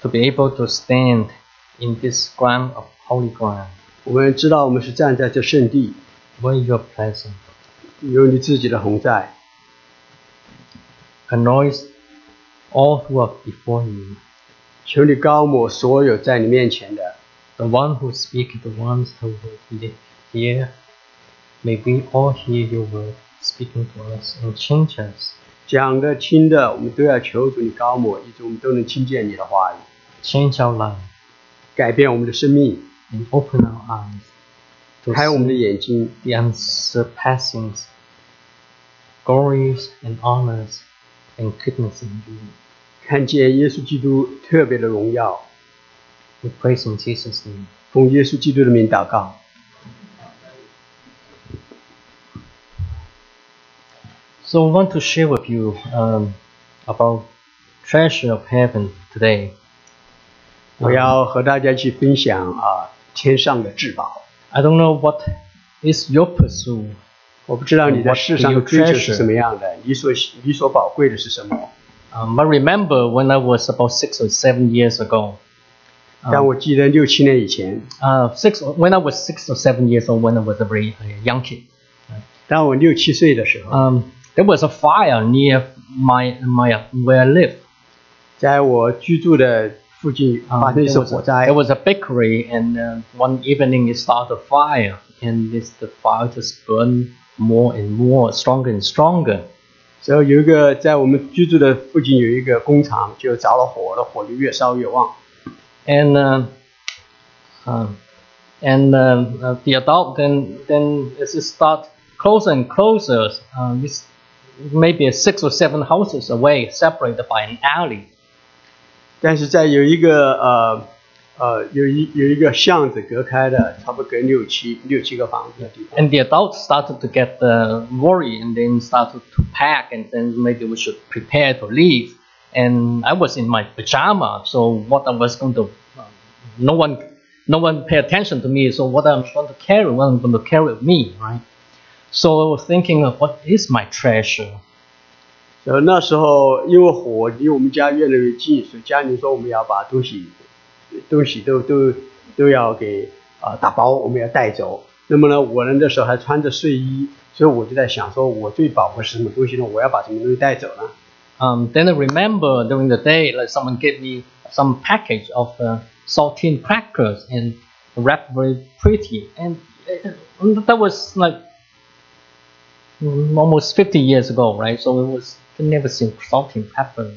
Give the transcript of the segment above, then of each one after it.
to be able to stand in this ground of holy ground 我们知道我们是站在这圣地， where you're present. 有你自己的同在， Anoint all who are before you. 求你高抹所有在你面前的， The one who speak, the ones who will he- hear. May we all hear your word speaking to us and change us. 讲的听的，我们都要求主你高抹，以致我们都能听见你的话语，Change our life 改变我们的生命，and open our eyes 开我们的眼睛，the unsurpassing glories and honors and goodness in you. 看见耶稣基督特别的荣耀。We praise in Jesus' name. 奉耶稣基督的名祷告。So I want to share with you um, about treasure of heaven today. 我要和大家一起分享啊，天上的至宝。 I don't know what is your pursuit. 我不知道你在世上的追求是什么样的，你所你所宝贵的是什么？ Um, I remember when I was about six or seven years ago. 但我记得六七年以前， Uh, six when I was six or seven years old, when I was a very uh, young kid. 当我六七岁的时候， Um, there was a fire near my my where I live. 在我居住的附近 Um, 发生一 there, 次 was 火 a, 灾 there。was a bakery, and uh, one evening it started a fire, and this, the fire just burned more and more, stronger and stronger. 然后有一个在我们居住的附近有一个工厂，就着了火了，火就越烧越旺。 And uh, um, and um, uh, the adult then then as it start closer and closer, uh, this maybe six or seven houses away, separated by an alley. 但是在有一个呃呃有一有一个巷子隔开的，差不多隔六七六七个房子的地方。 And the adults started to get uh, worried and then started to pack and then maybe we should prepare to leave. And I was in my pajama, so what I was going to, uh, no one, no one pay attention to me. So what I'm going to carry, what I'm going to carry with me, right? So I was thinking of what is my treasure. 然后那时候因为火离我们家越来越近，所以家里说我们要把东西东西都都都要给啊、打包，我们要带走。那么呢，我呢那时候还穿着睡衣，所以我就在想说，我最宝贵是什么东西呢？我要把什么东西带走呢？ Um, then I remember during the day, like someone gave me some package of uh, saltine crackers and wrapped very pretty, and uh, that was like mm, almost 50 years ago, right? So it was never seen saltine pepper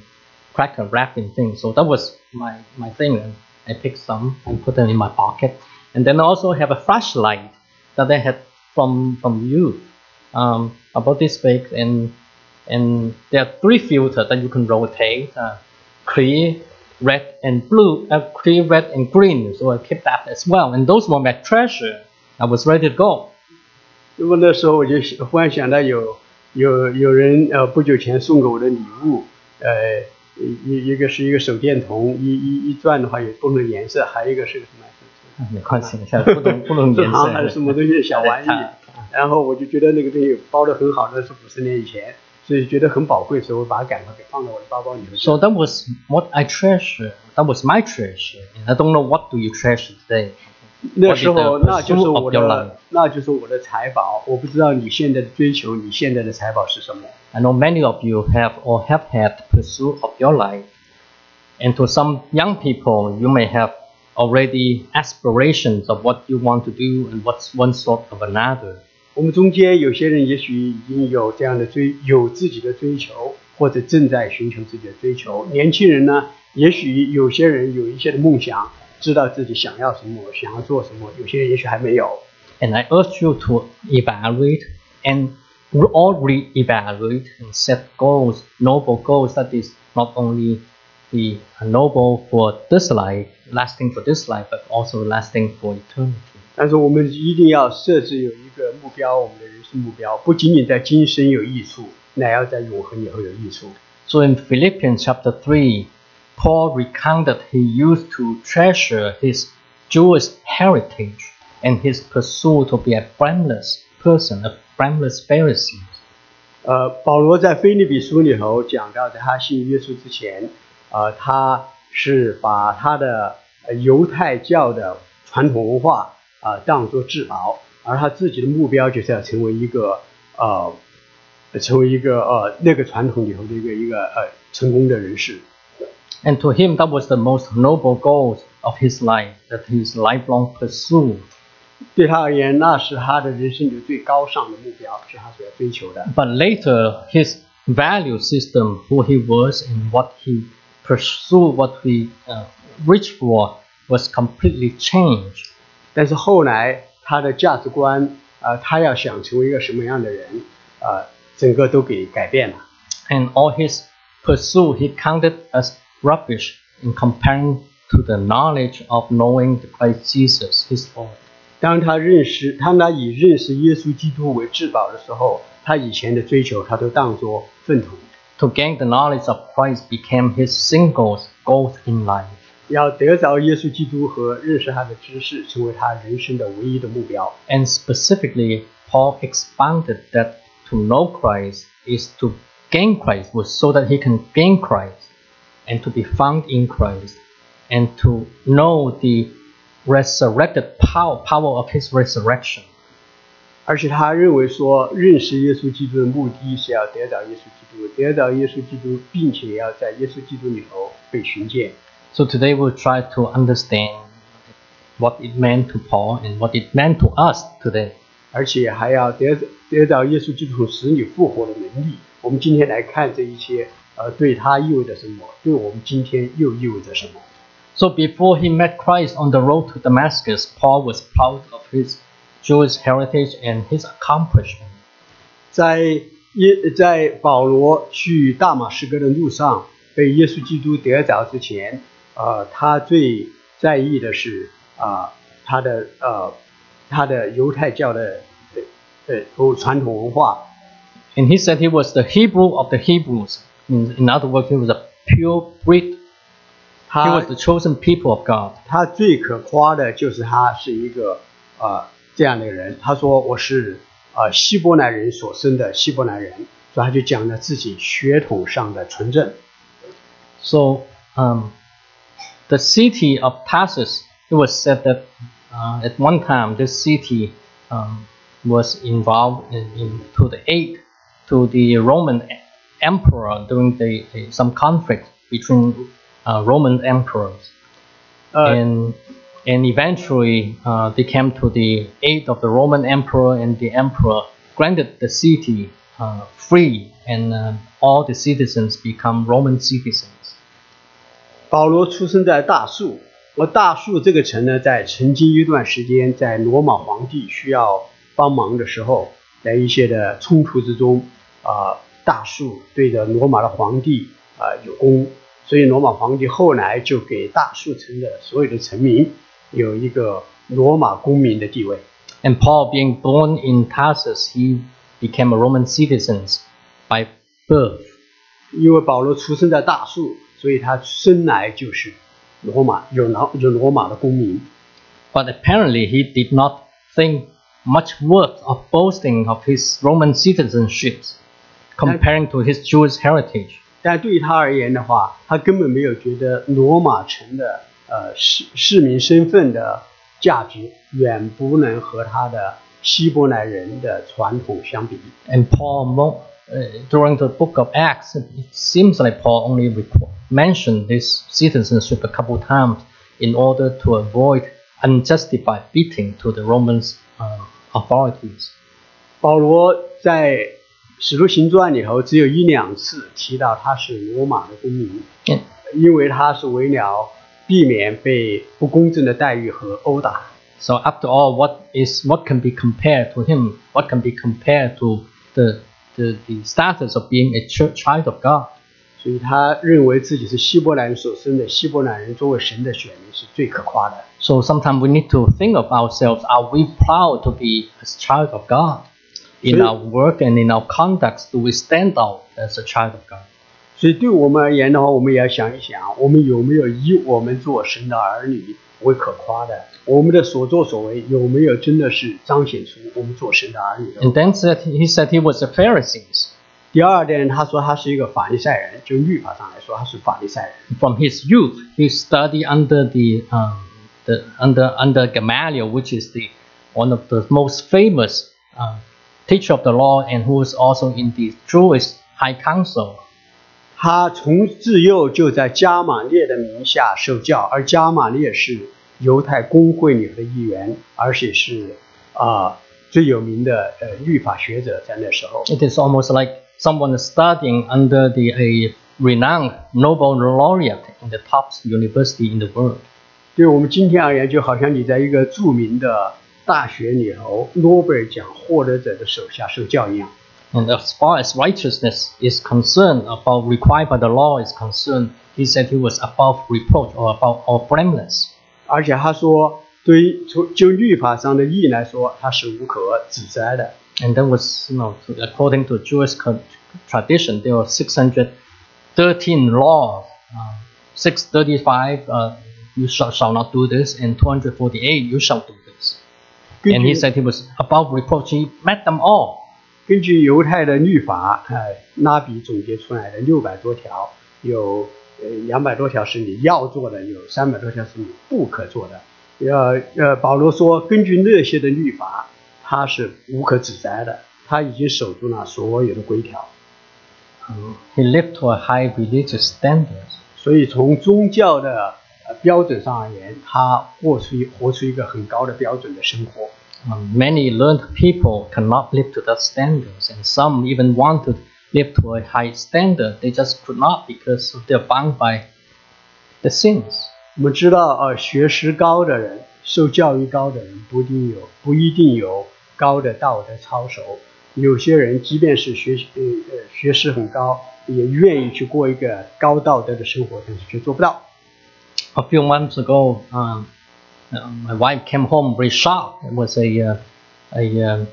cracker wrapping thing. So that was my my thing. And I picked some and put them in my pocket, and then I also have a flashlight that I had from from you, um, about this big and and there are three filters that you can rotate uh, clear red and blue uh, clear red and green so i kept that as well and those were my treasure i was ready to go 那么那时候我就想忽然想到有有有人呃不久前送给我的礼物，呃一一个是一个手电筒，一一一转的话有不同的颜色，还有一个是个什么？没关系现在不同 不同颜色还是什么东西的小玩意。然后我就觉得那个东西包的很好，那是五十年以前，所以觉得很宝贵，所以我把它赶快给放到我的包包里面。so that was what i treasure that was my treasure and i don't know what do you treasure today 那时候那就是我?的，那就是我的财宝。我不知道你现在的追求，你现在的财宝是什么？I know many of you have or have had pursuit of your life. And to some young people, you may have already aspirations of what you want to do and what's one sort of another. 我们中间有些人也许已经有这样的追，有自己的追求，或者正在寻求自己的追求。年轻人呢，也许有些人有一些的梦想，知道自己想要什么，想要做什么。有些人也许还没有。 And I urge you to evaluate and re- all re-evaluate and set goals, noble goals that is not only be noble for this life, lasting for this life, but also lasting for eternity. 但是我们一定要设置有一个目标，我们的人生目标不仅仅在今生有益处，乃要在永恒以后有益处。 So in Philippians chapter 3, Paul recounted he used to treasure his Jewish heritage and his pursuit to be a blameless person, a blameless Pharisee. 呃，保罗在腓立比书里头讲到，在他信耶稣之前，呃，他 是把他的呃犹太教的传统文化啊、当作至宝，而他自己的目标就是要成为一个呃，成为一个呃那个传统里头的一个一个呃成功的人士。 And to him, that was the most noble goal of his life, that his lifelong pursuit. 对他而言，那是他的人生里最高尚的目标，是他所要追求的。 But later, his value system, who he was and what he pursued, what he uh, reached for, was completely changed. 但是后来他的价值观，呃，他要想成为一个什么样的人，呃，整个都给改变了。 And all his pursuit he counted as rubbish in comparing to the knowledge of knowing the Christ Jesus, his Lord. 当他认识，当他以认识耶稣基督为至宝的时候，他以前的追求，他都当作粪土。 To gain the knowledge of Christ became his single goal in life. 要得着耶稣基督和认识他的知识，成为他人生的唯一的目标。 And specifically, Paul expounded that to know Christ is to gain Christ, was so that he can gain Christ and to be found in Christ and to know the resurrected power, power of his resurrection. 而且他认为说，认识耶稣基督的目的是要得着耶稣基督，得着耶稣基督，并且要在耶稣基督里头被寻见。 So today we'll try to understand what it meant to Paul and what it meant to us today. 而且还要得得到耶稣基督使你复活的能力。我们今天来看这一切， 而，对他意味着什么？对我们今天又意味着什么？So before he met Christ on the road to Damascus, Paul was proud of his Jewish heritage and his accomplishment. 在耶在保罗去大马士革的路上被耶稣基督得着之前，呃，他最在意的是啊、他的呃他的犹太教的呃呃传统文化，And he said he was the Hebrew of the Hebrews. In, in other words, he was a pure breed. He 他 was the chosen people of God. 他最可夸的就是他是一个呃这样的人。他说我是呃希伯来人所生的希伯来人，所以他就讲了自己血统上的纯正。 So um, the city of Tarsus, it was said that uh, at one time this city um, was involved in, in to the aid to the Roman emperor during the, the some conflict between uh, Roman emperors, 呃， and and eventually uh, they came to the aid of the Roman emperor, and the emperor granted the city uh, free, and uh, all the citizens become Roman citizens. 保罗出生在大树，而大树这个城呢，在曾经一段时间，在罗马皇帝需要帮忙的时候，在一些的冲突之中，啊、 大树对着罗马的皇帝啊、有功，所以罗马皇帝后来就给大树城的所有的臣民有一个罗马公民的地位。 And Paul, being born in Tarsus, he became a Roman citizen by birth. 因为保罗出生在大树，所以他生来就是罗马有罗有罗马的公民。 But apparently, he did not think much worth of boasting of his Roman citizenship comparing to his Jewish heritage. 但对于他而言的话，他根本没有觉得罗马城的呃市市民身份的价值远不能和他的希伯来人的传统相比。 And Paul, mo- uh, during the book of Acts, it seems like Paul only reco- mentioned this citizenship a couple times in order to avoid unjustified beating to the Roman uh, authorities. 保罗在《 使徒行传》里头只有一两次提到他是罗马的公民因为他是为了避免被不公正的待遇和殴打。So after all, what is what can be compared to him? What can be compared to the the, the status of being a ch- child of God? 所以他认为自己是希伯来人所生的希伯来人，作为神的选民是最可夸的。So sometimes we need to think of ourselves: Are we proud to be a child of God? In So- our work and in our conduct, do we stand out as a child of God? 所以对我们而言的话，我们也要想一想，我们有没有以我们做神的儿女为可夸的？我们的所作所为有没有真的是彰显出我们做神的儿女的 And then said he said he was a Pharisee. 第二点，他说他是一个法利赛人，就律法上来说，他是法利赛人。 From his youth, he studied under the um, the under under Gamaliel, which is the one of the most famous uh, teacher of the law, and who was also in the Jewish high council. 他从自幼就在加玛列的名下受教，而加玛列是犹太公会里的一员，而且是啊、最有名的呃律法学者，在那时候。 It is almost like someone studying under the a renowned Nobel laureate in the top university in the world. 对我们今天而言，就好像你在一个着名的 大学里头，诺贝尔奖获得者的手下受教一样。 And as far as righteousness is concerned, about required by the law is concerned, he said he was above reproach or above or blameless. 而且他说，对于从就律法上的义来说，他是无可指摘的。 And that was, you know, according to Jewish co- tradition, there were 613 laws. Uh, 635, uh, you shall, shall not do this, and 248, you shall do this. 根 And he 据 said he was above reproach. He met them all. 根据犹太的律法，呃，拉比总结出来的六百多条，有呃两百多条是你要做的，有三百多条是你不可做的。呃呃，保罗说，根据那些的律法，他是无可指摘的，他已经守住了所有的规条。Um, he lived to a high religious standard. 所以从宗教的呃标准上而言，他过出一活出一个很高的标准的生活。Um, many learned people cannot live to that standards, and some even want to live to a high standard. They just could not because they're bound by the sins. 我们知道，呃，学识高的人，受教育高的人，不一定有不一定有高的道德操守。有些人即便是学呃学识很高，也愿意去过一个高道德的生活，但是却做不到。A few months ago, um, uh, my wife came home very shocked. It was a uh, a uh,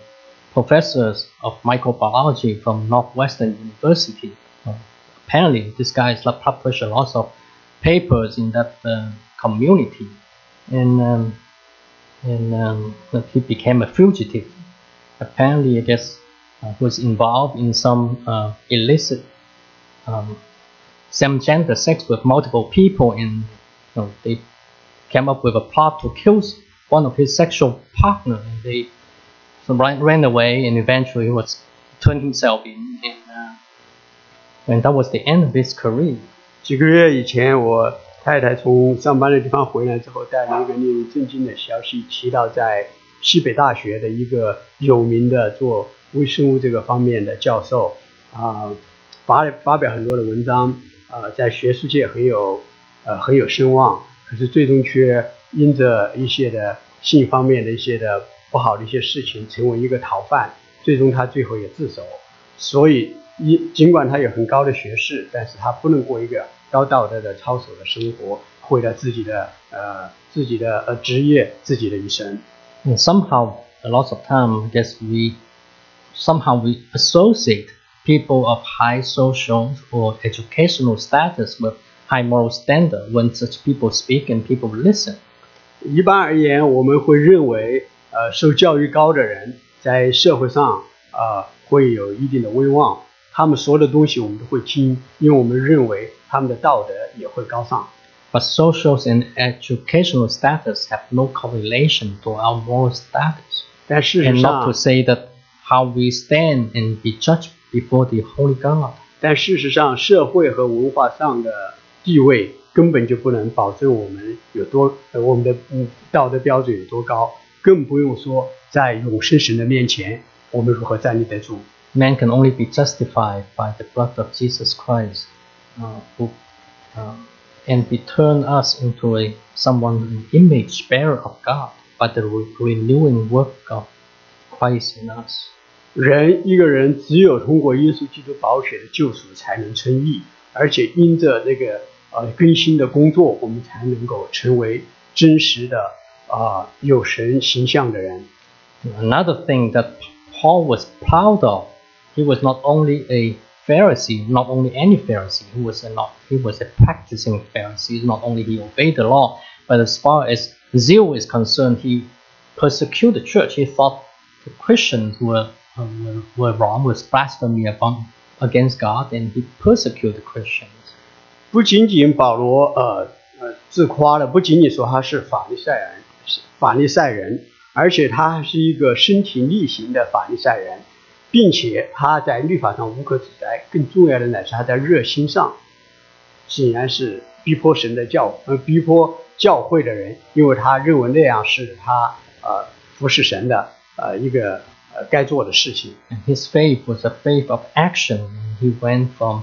professor of microbiology from Northwestern University. Apparently, this guy has published a lot of papers in that community, and um, and um, he became a fugitive. Apparently, I guess uh, was involved in some uh, illicit um, same gender sex with multiple people and know, they came up with a plot to kill one of his sexual partner and they so ran, ran away and eventually was turned himself in and, uh, and that was the end of his career 几个月以前，我太太从上班的地方回来之后，带了一个令人震惊的消息，提到在西北大学的一个有名的做微生物这个方面的教授啊、发发表很多的文章，呃，在学术界很有 呃很有声望，可是最终却因着一些的性方面的一些的不好的一些事情，成为一个逃犯，最终他最后也自首。所以一尽管他有很高的学识，但是他不能过一个高道德的操守的生活，毁了自己的呃自己的呃职业，自己的一生。and somehow a lot of time I guess we somehow we associate people of high social or educational status with high moral standard when such people speak and people listen 一般而言，我们会认为，呃，受教育高的人在社会上呃会有一定的威望，他们说的东西我们都会听，因为我们认为他们的道德也会高尚。 But social and educational status have no correlation to our moral status. 但事实 And 上 not to，say that how we stand and be judged before the Holy God. 但事实上，社会和文化上的 地位根本就不能保证我们有多，呃，我们的嗯道德标准有多高，更不用说在永生神的面前，我们如何站立得住。Man can only be justified by the blood of Jesus Christ, uh, who uh, and be turn us into a someone an image bearer of God by the re- renewing work of Christ in us. 人一个人只有通过耶稣基督宝血的救赎，才能称义，而且因着那个呃更新的工作，我们才能够成为真实的啊、有神形象的人。 Another thing that Paul was proud of, he was not only a Pharisee, not only any Pharisee, he was a not he was a practicing Pharisee. Not only he obeyed the law, but as far as zeal is concerned, he persecuted the church. He thought the Christians were uh, were, were wrong, was blasphemy upon against God and he persecuted Christians. 不仅仅保罗呃呃自夸了，不仅仅说他是法利赛人，法利赛人，而且他还是一个身体力行的法利赛人，并且他在律法上无可指摘。更重要的乃是他在热心上，显然是逼迫神的教呃逼迫教会的人，因为他认为那样是他呃服侍神的呃一个呃该做的事情。And his faith was a faith of action. He went from,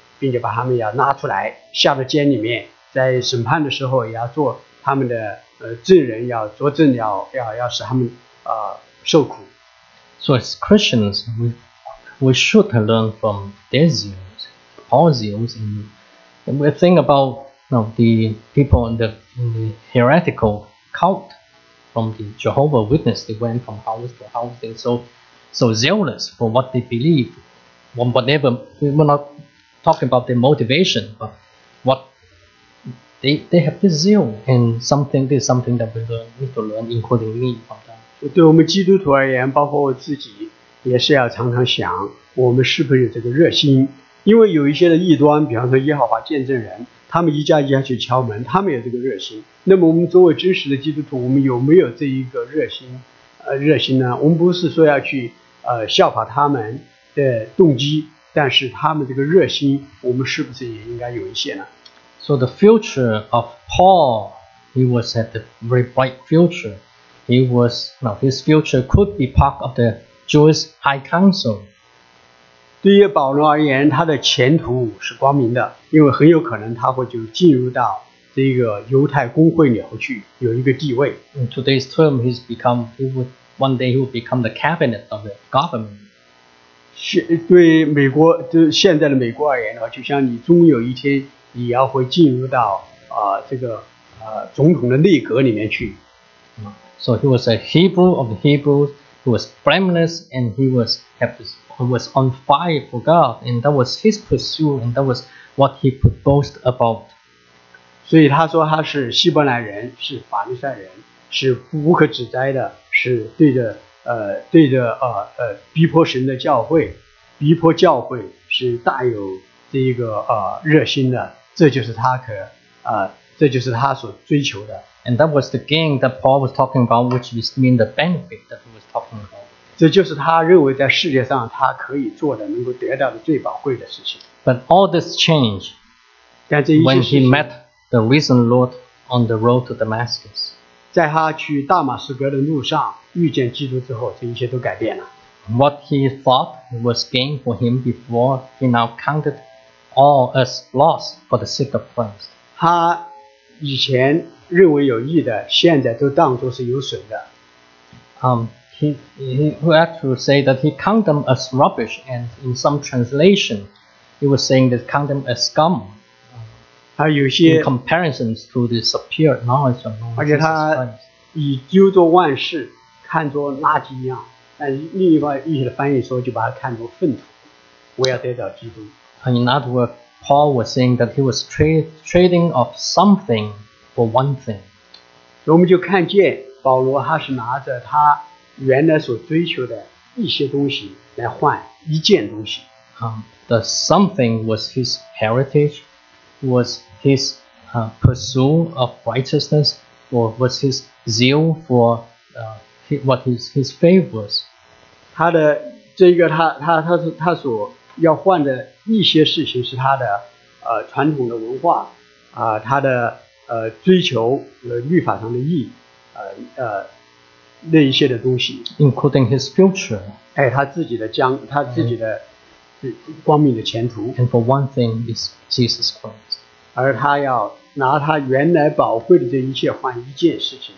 并且把他们要拉出来，下到监里面，在审判的时候也要做他们的呃证人，要作证，要要要使他们啊、受苦。 So as Christians, we, we should learn from their zeals, Paul's zeals, and, and we think about you know, the people in the, in the heretical cult from the Jehovah Witness. They went from house to house. They're so so zealous for what they believe. Wha- Whatever we're not talking about their motivation, but what they they have this zeal, and something this something that we learn need to learn, including me from them. 对我们基督徒而言，包括我自己，也是要常常想，我们是不是有这个热心？因为有一些的异端，比方说耶和华见证人，他们一家一家去敲门，他们有这个热心。那么我们作为真实的基督徒，我们有没有这一个热心？呃，热心呢？我们不是说要去呃效法他们的动机，但是他们这个热心，我们是不是也应该有一些呢？ So the future of Paul, he was at the very bright future. He was no, his future could be part of the Jewish High Council. 对于保罗而言，他的前途是光明的，因为很有可能他会就进入到这个犹太公会里头去，有一个地位。 In today's term, he's become he would one day he would become the cabinet of the government. 现对美国，就现在的美国而言的话，就像你终有一天也要会进入到啊、这个呃总统的内阁里面去。So he was a Hebrew of the Hebrews. He was blameless and he was this, he was on fire for God, and that was his pursuit, and that was what he could boast about. 所以他说他是希伯来人，是法利赛人，是无可指摘的，是对着呃对着呃呃逼迫神的教会，逼迫教会是大有这一个呃热心的，这就是他可呃这就是他所追求的， And that was the gain that Paul was talking about, which is mean the benefit that he was talking about. 这就是他认为在世界上他可以做的，能够得到的最宝贵的事情。 But all this changed 但这一 when 切事 he 情 met the risen Lord on the road to Damascus. 在他去大马士革的路上遇见基督之后，这一切都改变了。 What he thought was gain for him before, he now counted all as loss for the sake of Christ. 他以前认为有益的，现在都当作是有损的。 Um, he, he would actually say that he count them as rubbish, and in some translation, he was saying that count them as scum 他有 in 些 comparisons to the superior knowledge of Lord 而且 Jesus 他 Christ. 以丢作万事，看作垃圾一样。但另一方一些的翻译说，就把它看作粪土。我要得到基督。 And in other words, Paul was saying that he was tra- trading of something for one thing. 所以我们就看见保罗他是拿着他原来所追求的一些东西来换一件东西。 Um, the something was his heritage, was his uh, pursuit of righteousness, or was his zeal for uh, hi- what his, his faith was. 他的这个他他他是他所要换的一些事情是他的呃传统的文化啊、他的呃追求呃律法上的义呃呃那一些的东西， including his future. 还有他自己的将他自己的呃光明的前途， And for one thing is Jesus Christ. 而他要拿他原来宝贵的这一切换一件事情，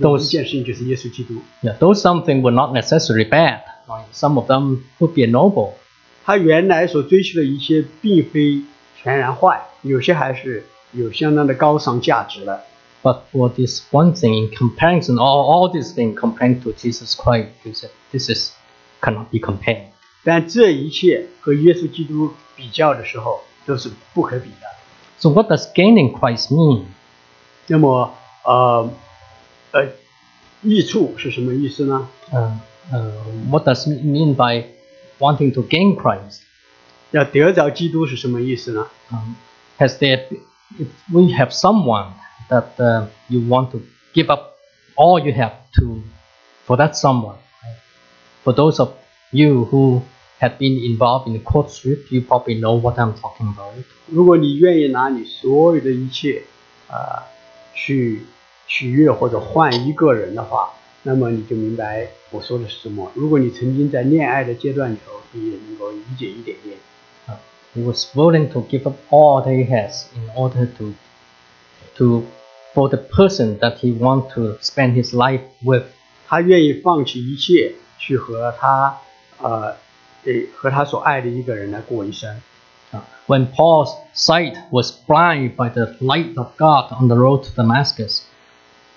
都这一件事情就是耶稣基督。Yeah, those something were not necessarily bad. Some of them would be noble. 他原来所追求的一些，并非全然坏，有些还是有相当的高尚价值的。But for this one thing, in comparison, all, all these things compared to Jesus Christ, said this is cannot be compared. 但这一切和耶稣基督比较的时候都是不可比的。So what does gaining Christ mean? 那么，呃，呃，益处是什么意思呢？ Uh, uh, what does it mean by wanting to gain Christ? 要得着基督是什么意思呢？ Um, has there, if we have someone that uh, you want to give up all you have to for that someone, right? for those of you who have been involved in the courtship, you probably know what I'm talking about. 如果你愿意拿你所有的一切，啊、去取悦或者换一个人的话，那么你就明白我说的是什么。如果你曾经在恋爱的阶段里头，你也能够理解一点点。 Uh, he was willing to give up all that he has in order to, to, for the person that he want to spend his life with. 他愿意放弃一切，去和他，呃， 诶，和他所爱的一个人来过一生。 Uh, When Paul's sight was blinded by the light of God on the road to Damascus,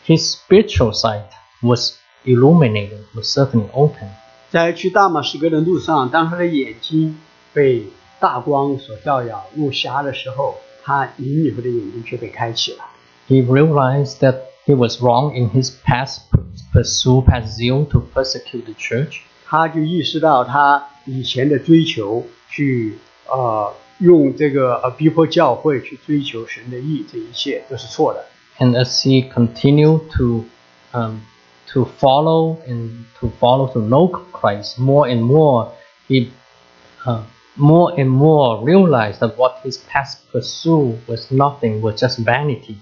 his spiritual sight was illuminated, was certainly open. 在去大马士革的路上，当他的眼睛被大光所照耀入瞎的时候，他隐以后的眼睛却被开启了。 He realized that he was wrong in his past pursuit, past zeal to persecute the church. 他就意识到他 以前的追求，去呃用这个呃逼迫教会去追求神的意，这一切都是错的。 And as he continued to um, to follow and to follow to know Christ more and more, he uh, more and more realized that what his past pursuit was nothing, was just vanity.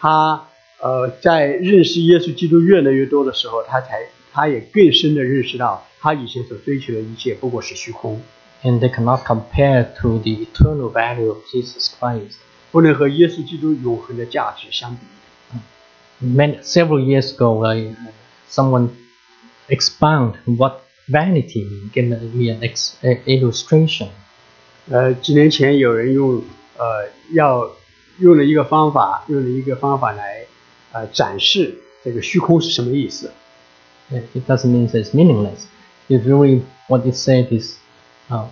他呃在认识耶稣基督越来越多的时候，他才 他也更深的认识到，他以前所追求的一切不过是虚空，And they cannot compare to the eternal value of Jesus Christ. 不能和耶稣基督永恒的价值相比。Many, several years ago, I, someone expound what vanity means, gave me an ex, a illustration. 呃，几年前有人用呃要用了一个方法，用了一个方法来呃展示这个虚空是什么意思。It it doesn't mean it's meaningless. It really what it said is, uh,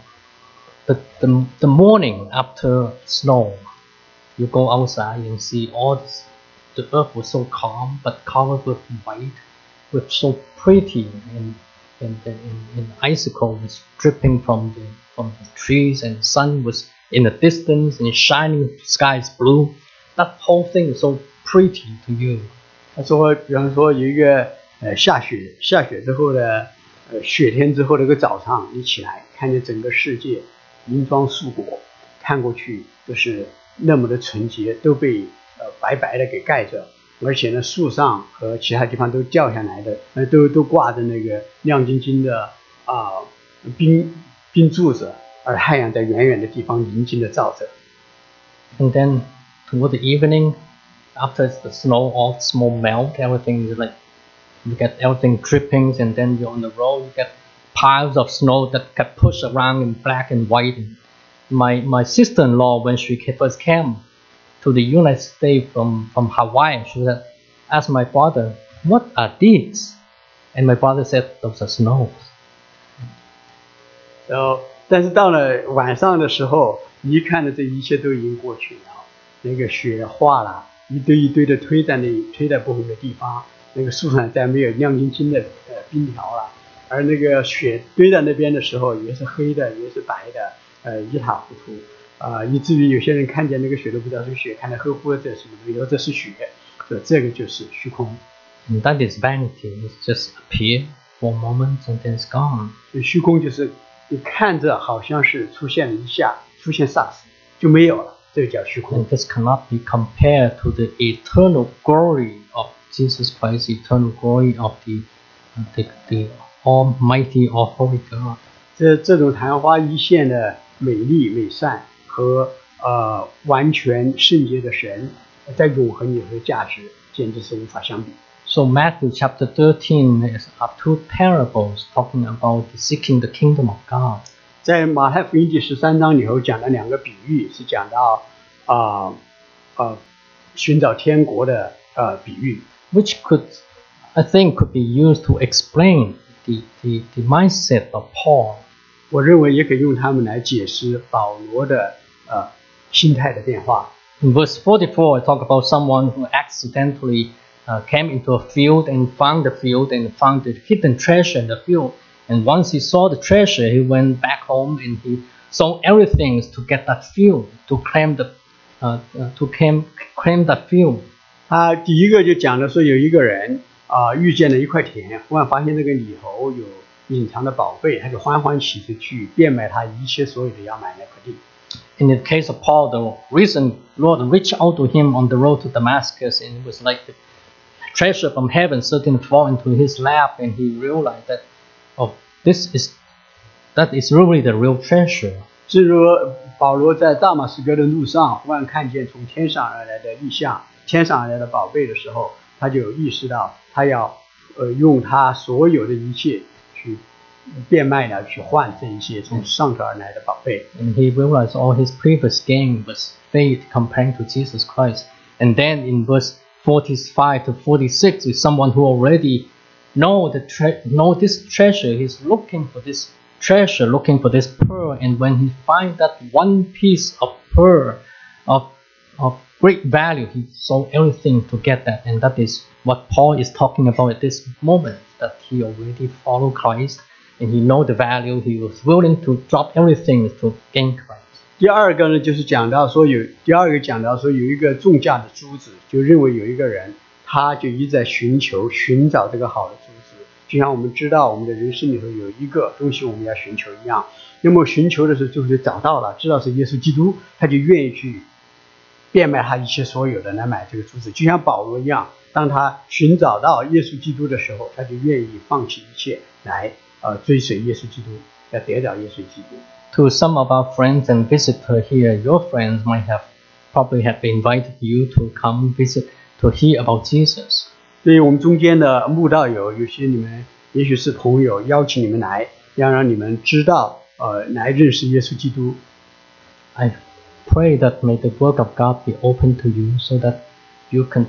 the, the the morning after snow, you go outside and see all this. The earth was so calm, but covered with white, with so pretty, and and and, and, and icicle was dripping from the from the trees, and sun was in the distance, and shining sky is blue. That whole thing is so pretty to you. 他说，比方说有一个 呃下雪，下雪之后的呃雪天之后的一个早上，你起来看见整个世界银装素裹，看过去都是那么的纯洁，都被呃白白的给盖着，而且呢树上和其他地方都掉下来的，呃都都挂着那个亮晶晶的啊、冰冰柱子，而太阳在远远的地方宁静的照着。And then toward the evening, after the snow, all the snow melt, everything is like you get everything drippings, and then you're on the road, you get piles of snow that get pushed around in black and white. And my my sister-in-law, when she ca- first came to the United States from from Hawaii, she said, asked my father, "What are these?" And my father said, "Those are snows." 然后，但是到了晚上的时候，你一看呢，这一切都已经过去了，那个雪化了，一堆一堆的推在那推在不同的地方， 那个树上再没有亮晶晶的呃冰条了，而那个雪堆在那边的时候，也是黑的，也是白的，呃一塌糊涂，啊、以至于有些人看见那个雪都不知道是雪，看到黑乎的这是什么东西，说这是雪，说这个就是虚空，And that is vanity. It's just appear for a moment and then it's gone. 所以虚空就是你看着好像是出现了一下，出现霎时就没有了，这个叫虚空 And。this cannot be compared to the eternal glory of Jesus Christ, eternal glory of the, uh, the, the Almighty or Holy God. 这这种昙花一现的美丽美善和呃完全圣洁的神，在永恒里头的价值，简直是无法相比。 So Matthew chapter 13 is, are two parables talking about seeking the kingdom of God. 在马太福音第十三章里头讲了两个比喻，是讲到啊呃寻找天国的呃比喻， which could, I think, could be used to explain the, the, the mindset of Paul. 我认为也可以用它们来解释保罗的呃心态的变化。 In verse 44, I talk about someone who accidentally uh, came into a field and found the field and found the hidden treasure in the field. And once he saw the treasure, he went back home and he sold everything to get that field, to claim the, uh, uh, to claim, claim that field. 他第一个就讲的说，有一个人啊、遇见了一块田，忽然发现这个里头有隐藏的宝贝，他就欢欢喜喜去变卖他一切所有的要买那块地。 In the case of Paul, the reason Lord reached out to him on the road to Damascus, and it was like the treasure from heaven suddenly fall into his lap, and he realized that, oh, this is that is really the real treasure. 正如保罗在大马士革的路上，忽然看见从天上而来的异象、 天上而来的宝贝的时候，他就有意识到，他要呃用他所有的一切去变卖了，去换这一些从上头而来的宝贝。 And he realized all his previous gain was fate compared to Jesus Christ. And then in verse 45 to 46, is someone who already know the tre- know this treasure. He's looking for this treasure, looking for this pearl. And when he finds that one piece of pearl of of great value, he sold everything to get that. And that is what Paul is talking about at this moment. That he already followed Christ and he know the value. He was willing to drop everything to gain Christ. 第二个呢，就是讲到说有第二个讲到说有一个重价的珠子，就认为有一个人，他就一直在寻求寻找这个好的珠子，就像我们知道我们的人生里头有一个东西我们要寻求一样。那么寻求的时候，最后就找到了，知道是耶稣基督，他就愿意去变卖他一切所有的来买这个珠子，就像保罗一样，当他寻找到耶稣基督的时候，他就愿意放弃一切来呃追随耶稣基督，要得到耶稣基督。To some of our friends and visitors here, your friends might have probably have invited you to come visit to hear about Jesus. 对于我们中间的慕道友，有些你们也许是朋友，邀请你们来，要让你们知道，呃，来认识耶稣基督。I pray that may the work of God be open to you so that you can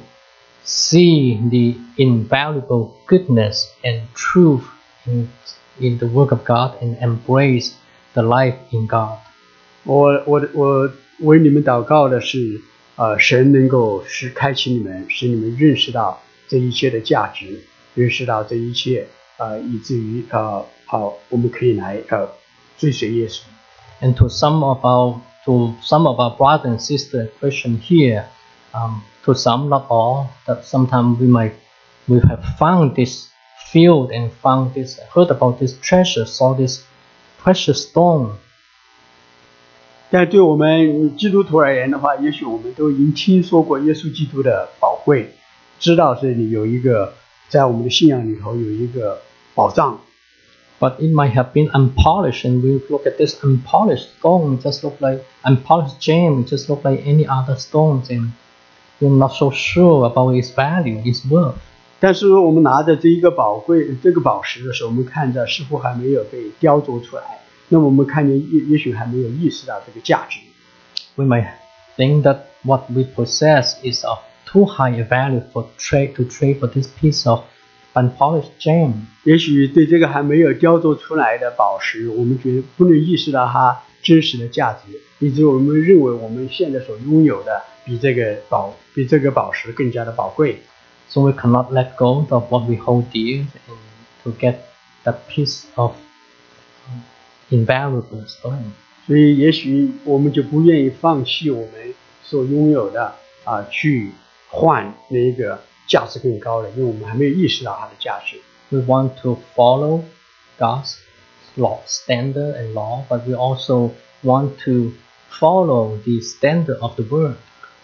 see the invaluable goodness and truth in, in the work of God and embrace the life in God. 我我我为你们祷告的是，呃，神能够使开启你们，使你们认识到这一切的价值，认识到这一切，呃，以至于呃，好，我们可以来呃追随耶稣。 And to some of our to some of our brothers and sisters Christian here, um, to some not all, that sometimes we might we have found this field and found this heard about this treasure, saw this precious stone. 但对我们基督徒而言的话，也许我们都已经听说过耶稣基督的宝贵，知道这里有一个在我们的信仰里头有一个宝藏。 But it might have been unpolished, and we look at this unpolished stone, it just look like unpolished gem, it just look like any other stones, and we're not so sure about its value, its worth. 但是我们拿着这一个宝贵这个宝石的时候，我们看着似乎还没有被雕琢出来，那么我们看见也也许还没有意识到这个价值。 we might think that what we possess is of too high a value for trade to trade for this piece of unpolished gem. 也许对这个还没有雕琢出来的宝石，我们觉得不能意识到它真实的价值，以致我们认为我们现在所拥有的比这个宝比这个宝石更加的宝贵。 So we cannot let go of what we hold dear and to get that piece of um, invaluable stone. 所以，也许我们就不愿意放弃我们所拥有的啊，去换那一个 价值更高的，因为我们还没有意识到它的价值。 We want to follow God's law, standard and law, but we also want to follow the standard of the world.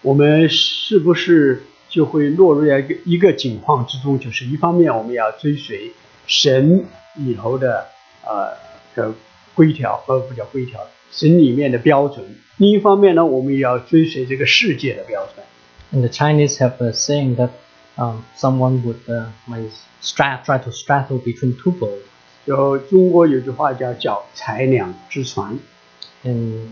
我们是不是就会落入在一个一个境况之中？就是一方面我们要追随神里头的呃的规条，呃不叫规条，神里面的标准；另一方面呢，我们也要追随这个世界的标准。 And the Chinese have a saying that um, someone would uh, might stra- try to straddle between two boats. 就中国有句话叫“叫才两之船 And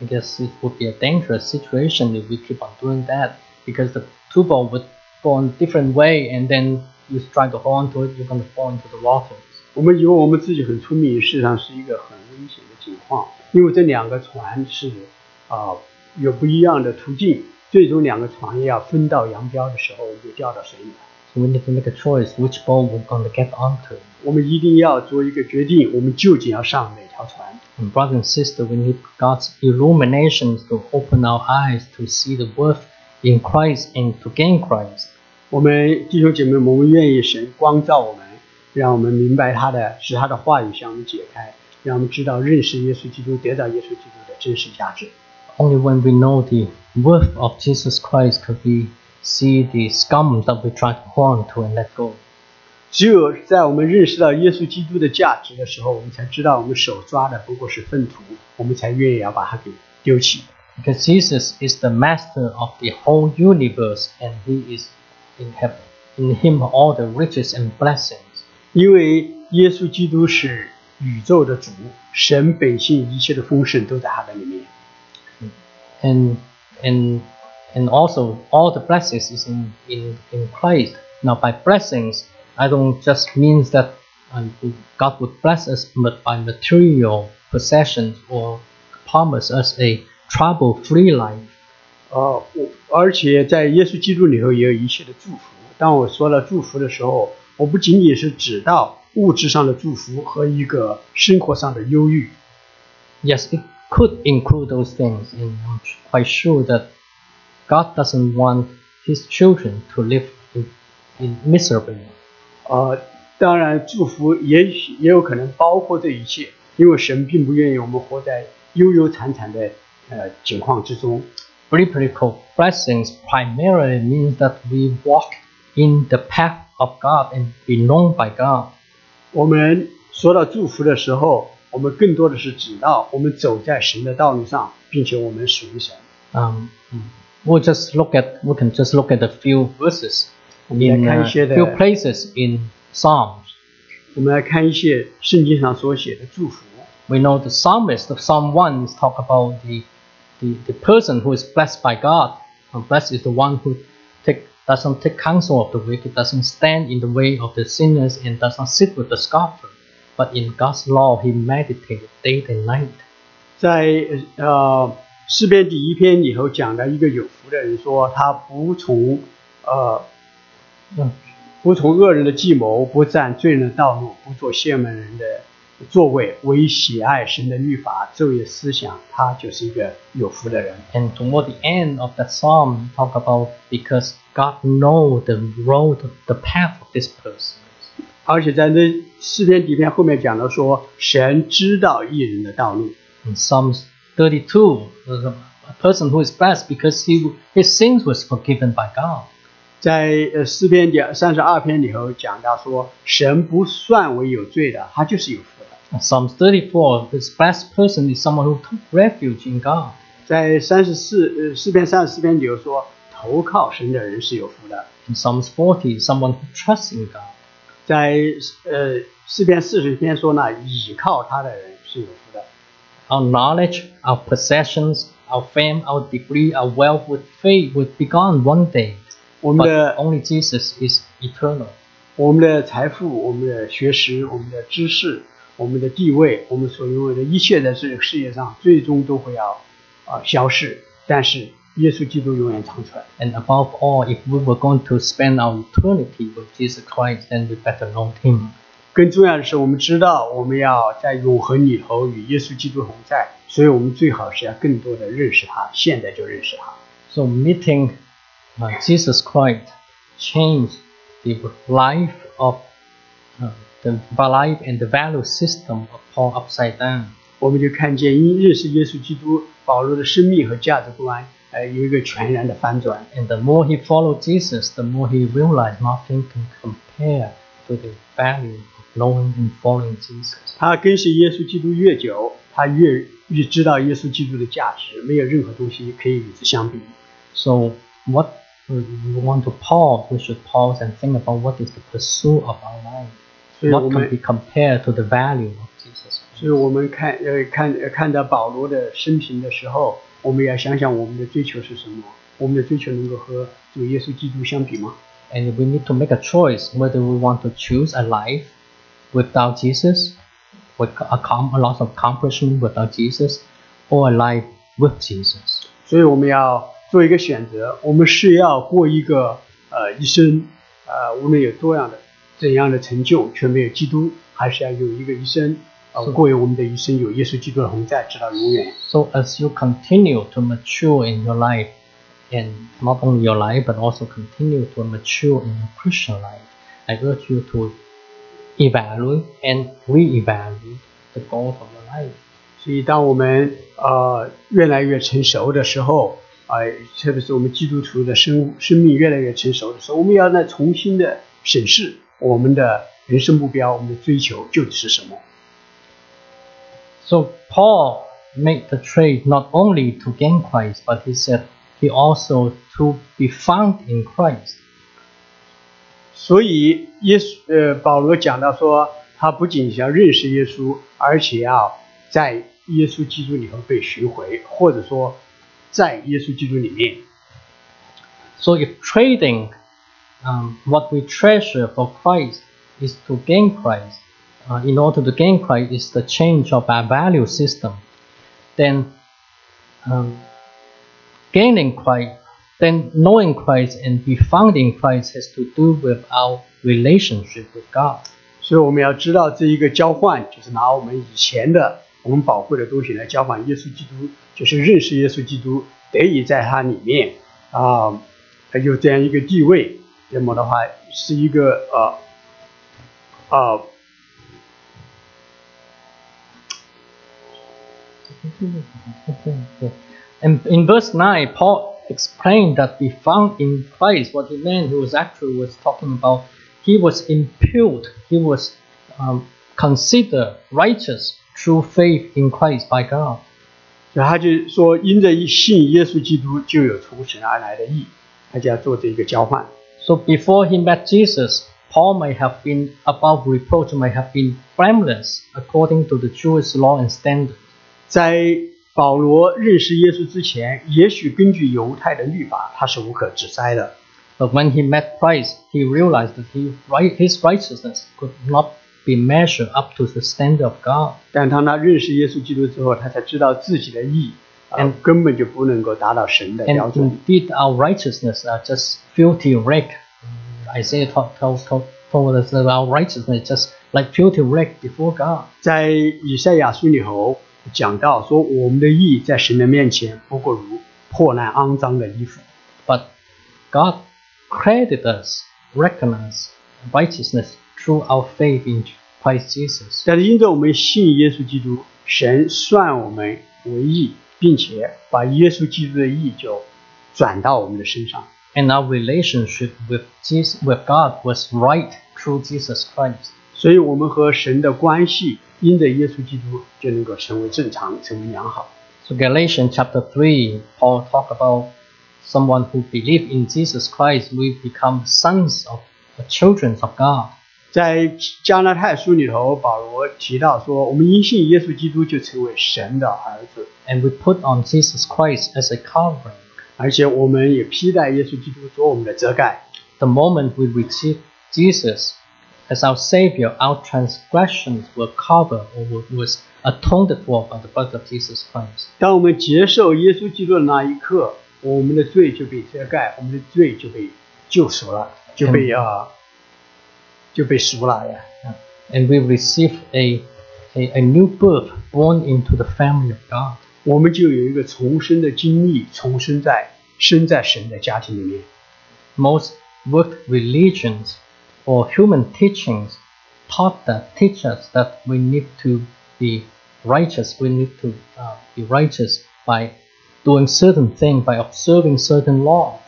I guess it would be a dangerous situation if we keep on doing that because the two ball would go on different way and then you try to hold on to it, you're going to fall into the water. ”。我们以为我们自己很聪明，事实上是一个很危险的情况，因为这两个船是啊、有不一样的途径， 最终两个船要分道扬镳的时候，就掉到水里了。 So we need to make a choice which boat we're going to get onto. 我们一定要做一个决定，我们究竟要上哪条船？ And brother and sister, we need God's illuminations to open our eyes to see the worth in Christ and to gain Christ. 我们弟兄姐妹们，我们愿意神光照我们，让我们明白他的，使他的话语向我们解开，让我们知道认识耶稣基督，得到耶稣基督的真实价值。 Only when we know the worth of Jesus Christ could we see the scum that we try to hold on to and let go. 只有在我们认识到耶稣基督的价值的时候，我们才知道我们手抓的不过是粪土，我们才愿意要把它给丢弃。 Because Jesus is the master of the whole universe and he is in heaven. In him are all the riches and blessings. 因为耶稣基督是宇宙的主，神本性一切的丰盛都在他的里面。 And and and also all the blessings is in, in, in Christ. Now by blessings I don't just means that um, God would bless us but by material possessions or promise us a trouble free life. 哦，我而且在耶稣基督里头也有一切的祝福。当我说了祝福的时候，我不仅仅是指到物质上的祝福和一个生活上的忧郁， Yes, it could include those things, and I'm quite sure that God doesn't want His children to live in, in miserably. 呃，当然祝福也许也有可能包括这一切，因为神并不愿意我们活在忧忧惨惨的呃境况之中。 Biblical blessings primarily means that we walk in the path of God and be known by God. 我们说到祝福的时候， 我们更多的是指到我们走在神的道路上，并且我们属于神。 Um, we'll just look at we can just look at a few verses 我们来 in 看 a 一些的 few places in Psalms. 我们来看一些圣经上所写的祝福。 We know the psalmist of Psalm 1 is talk about the, the, the person who is blessed by God. And blessed is the one who take, doesn't take counsel of the wicked, doesn't stand in the way of the sinners, and does not sit with the scoffer. But in God's law he meditated day and night. 在呃诗篇第一篇里头讲的一个有福的人说，他不从呃嗯不从恶人的计谋，不占罪人的道路，不做亵慢人的座位，唯喜爱神的律法，昼夜思想，他就是一个有福的人。 And toward the end of that psalm, talk about because God know the road, the path of this person. 而且在那诗篇底篇后面讲到说，神知道义人的道路。Psalms 32, there's a person who is blessed because he, his sins was forgiven by God. 在呃诗篇第三十二篇里头讲到说，神不算为有罪的，他就是有福的。In Psalms 34, this blessed person is someone who took refuge in God. 在三十四呃诗篇三十四篇里头说，投靠神的人是有福的。Psalms 40, someone who trusts in God. 在呃四篇四十篇说呢，倚靠他的人是有福的。Our knowledge, our possessions, our fame, our degree, our wealth would fade, would be gone one day. 我们的 only Jesus is eternal. 我们的财富、我们的学识、我们的知识、我们的地位，我们所拥有的一切在这个世界上，最终都会要啊、消逝。但是。And above all, if we were going to spend our eternity with Jesus Christ, then we better know Him. 更重要的是，我们知道我们要在永恒里头与耶稣基督同在，所以我们最好是要更多的认识他，现在就认识他。 So meeting uh, Jesus Christ changed the life of uh, the life and the value system of Paul upside down. 我们就看见因认识耶稣基督，保罗的生命和价值观， 呃，有一个全然的翻转。 And the more he followed Jesus, the more he realized nothing can compare to the value of knowing and following Jesus. 他跟随耶稣基督越久，他越越知道耶稣基督的价值，没有任何东西可以与之相比。 So what we we want to pause, we should pause and think about what is the pursuit of our life. 所以我 What can 们 be compared to the value of Jesus? 所以我们看呃看呃看到保罗的生平的时候， 我们要想想我们的追求是什么？我们的追求能够和主耶稣基督相比吗？And we need to make a choice whether we want to choose a life without Jesus, with a, com- a lot of accomplishment without Jesus, or a life with Jesus. 所以我们要做一个选择，我们是要过一个呃一生呃无论有多样的怎样的成就，却没有基督，还是要有一个一生呃是过为我们的一生有耶稣基督的同在，直到永远。So as you continue to mature in your life, and not only your life, but also continue to mature in your Christian life, I urge you to evaluate and re-evaluate the goals of your life. 所以，当我们呃越来越成熟的时候，啊、特别是我们基督徒的生生命越来越成熟的时候，我们要再重新的审视我们的人生目标，我们的追求究竟是什么。So Paul made the trade not only to gain Christ, but he said he also to be found in Christ. 所以，耶稣呃，保罗讲到说，他不仅想认识耶稣，而且要在耶稣基督里头被寻回，或者说在耶稣基督里面。 So if trading um, what we treasure for Christ is to gain Christ, uh, in order to gain Christ is the change of our value system, then um, gaining Christ, then knowing Christ and be found in Christ has to do with our relationship with God. 所以我们要知道这一个交换，就是拿我们以前的我们宝贵的东西来交换耶稣基督，就是认识耶稣基督，得以在他里面啊，他有这样一个地位，那么的话是一个呃呃 And in verse 9, Paul explained that be found in Christ. What he meant, he was actually was talking about he was imputed, he was um, considered righteous through faith in Christ by God. 所以他就说，因着一信耶稣基督，就有从神而来的义，他就要做这一个交换。 So before he met Jesus, Paul may have been above reproach, may have been blameless according to the Jewish law and standard. 在保罗认识耶稣之前，也许根据犹太的律法，他是无可指摘的。But when he met Christ, he realized that he, right, his righteousness could not be measured up to the standard of God. 但当他认识耶稣基督之后，他才知道自己的义啊、嗯根本就不能够达到神的 And 标准。indeed, our righteousness are just filthy rag. Isaiah told, told, told, told us that our righteousness is just like filthy rag before God. 在以赛亚书里头讲到说，我们的义在神的面前不过如破烂肮脏的衣服。 But God credited us, recognized righteousness through our faith in Christ Jesus. 但是因着我们信耶稣基督，神算我们为义，并且把耶稣基督的义就转到我们的身上。 And our relationship with Jesus, with God was right through Jesus Christ. 所以，我们和神的关系 因着耶稣基督就能够成为正常，成为良好。So Galatians chapter three, Paul talk about someone who believe in Jesus Christ, we become sons of the children of God. 在加拉太书里头，保罗提到说，我们因信耶稣基督就成为神的儿子。And we put on Jesus Christ as a covering. 而且我们也披戴耶稣基督做我们的遮盖。The moment we receive Jesus, as our Savior, our transgressions were covered or were- was atoned for by the blood of Jesus Christ. 当我们接受耶稣基督的那一刻，我们的罪就被遮盖，我们的罪就被救赎了，就被啊、就被赎了呀。 And we receive a, a, a new birth born into the family of God. 我们就有一个重生的经历，重生在生在神的家庭里面。 most worked religions or human teachings taught that teach us that we need to be righteous we need to uh, be righteous by doing certain things by observing certain law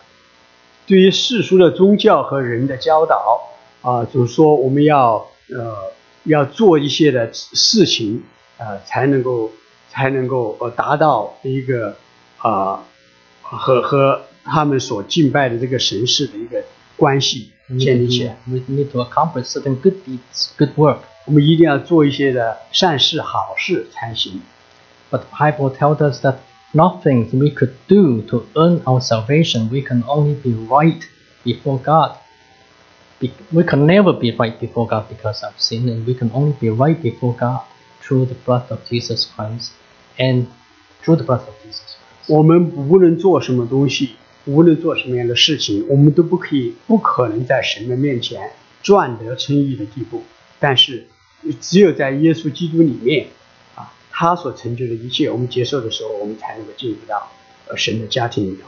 对于世俗的宗教和人的教导啊，就是说我们要呃要做一些的事情，呃才能够才能够呃达到一个啊、和和他们所敬拜的这个神事的一个关系， We 建 need 立 to, 起 do, 来。 we need to accomplish certain good deeds, good work. 我们一定要做一些的善事好事才行。 But the Bible tells us that nothing we could do to earn our salvation. We can only be right before God. Be- we can never be right before God because of sin, and we can only be right before God through the blood of Jesus Christ and through the blood of Jesus Christ. 我们无论做什么东西， 无论做什么样的事情，我们都不可以、不可能在神的面前赚得称义的地步。但是，只有在耶稣基督里面啊，他所成就的一切，我们接受的时候，我们才能够进入到呃神的家庭里头。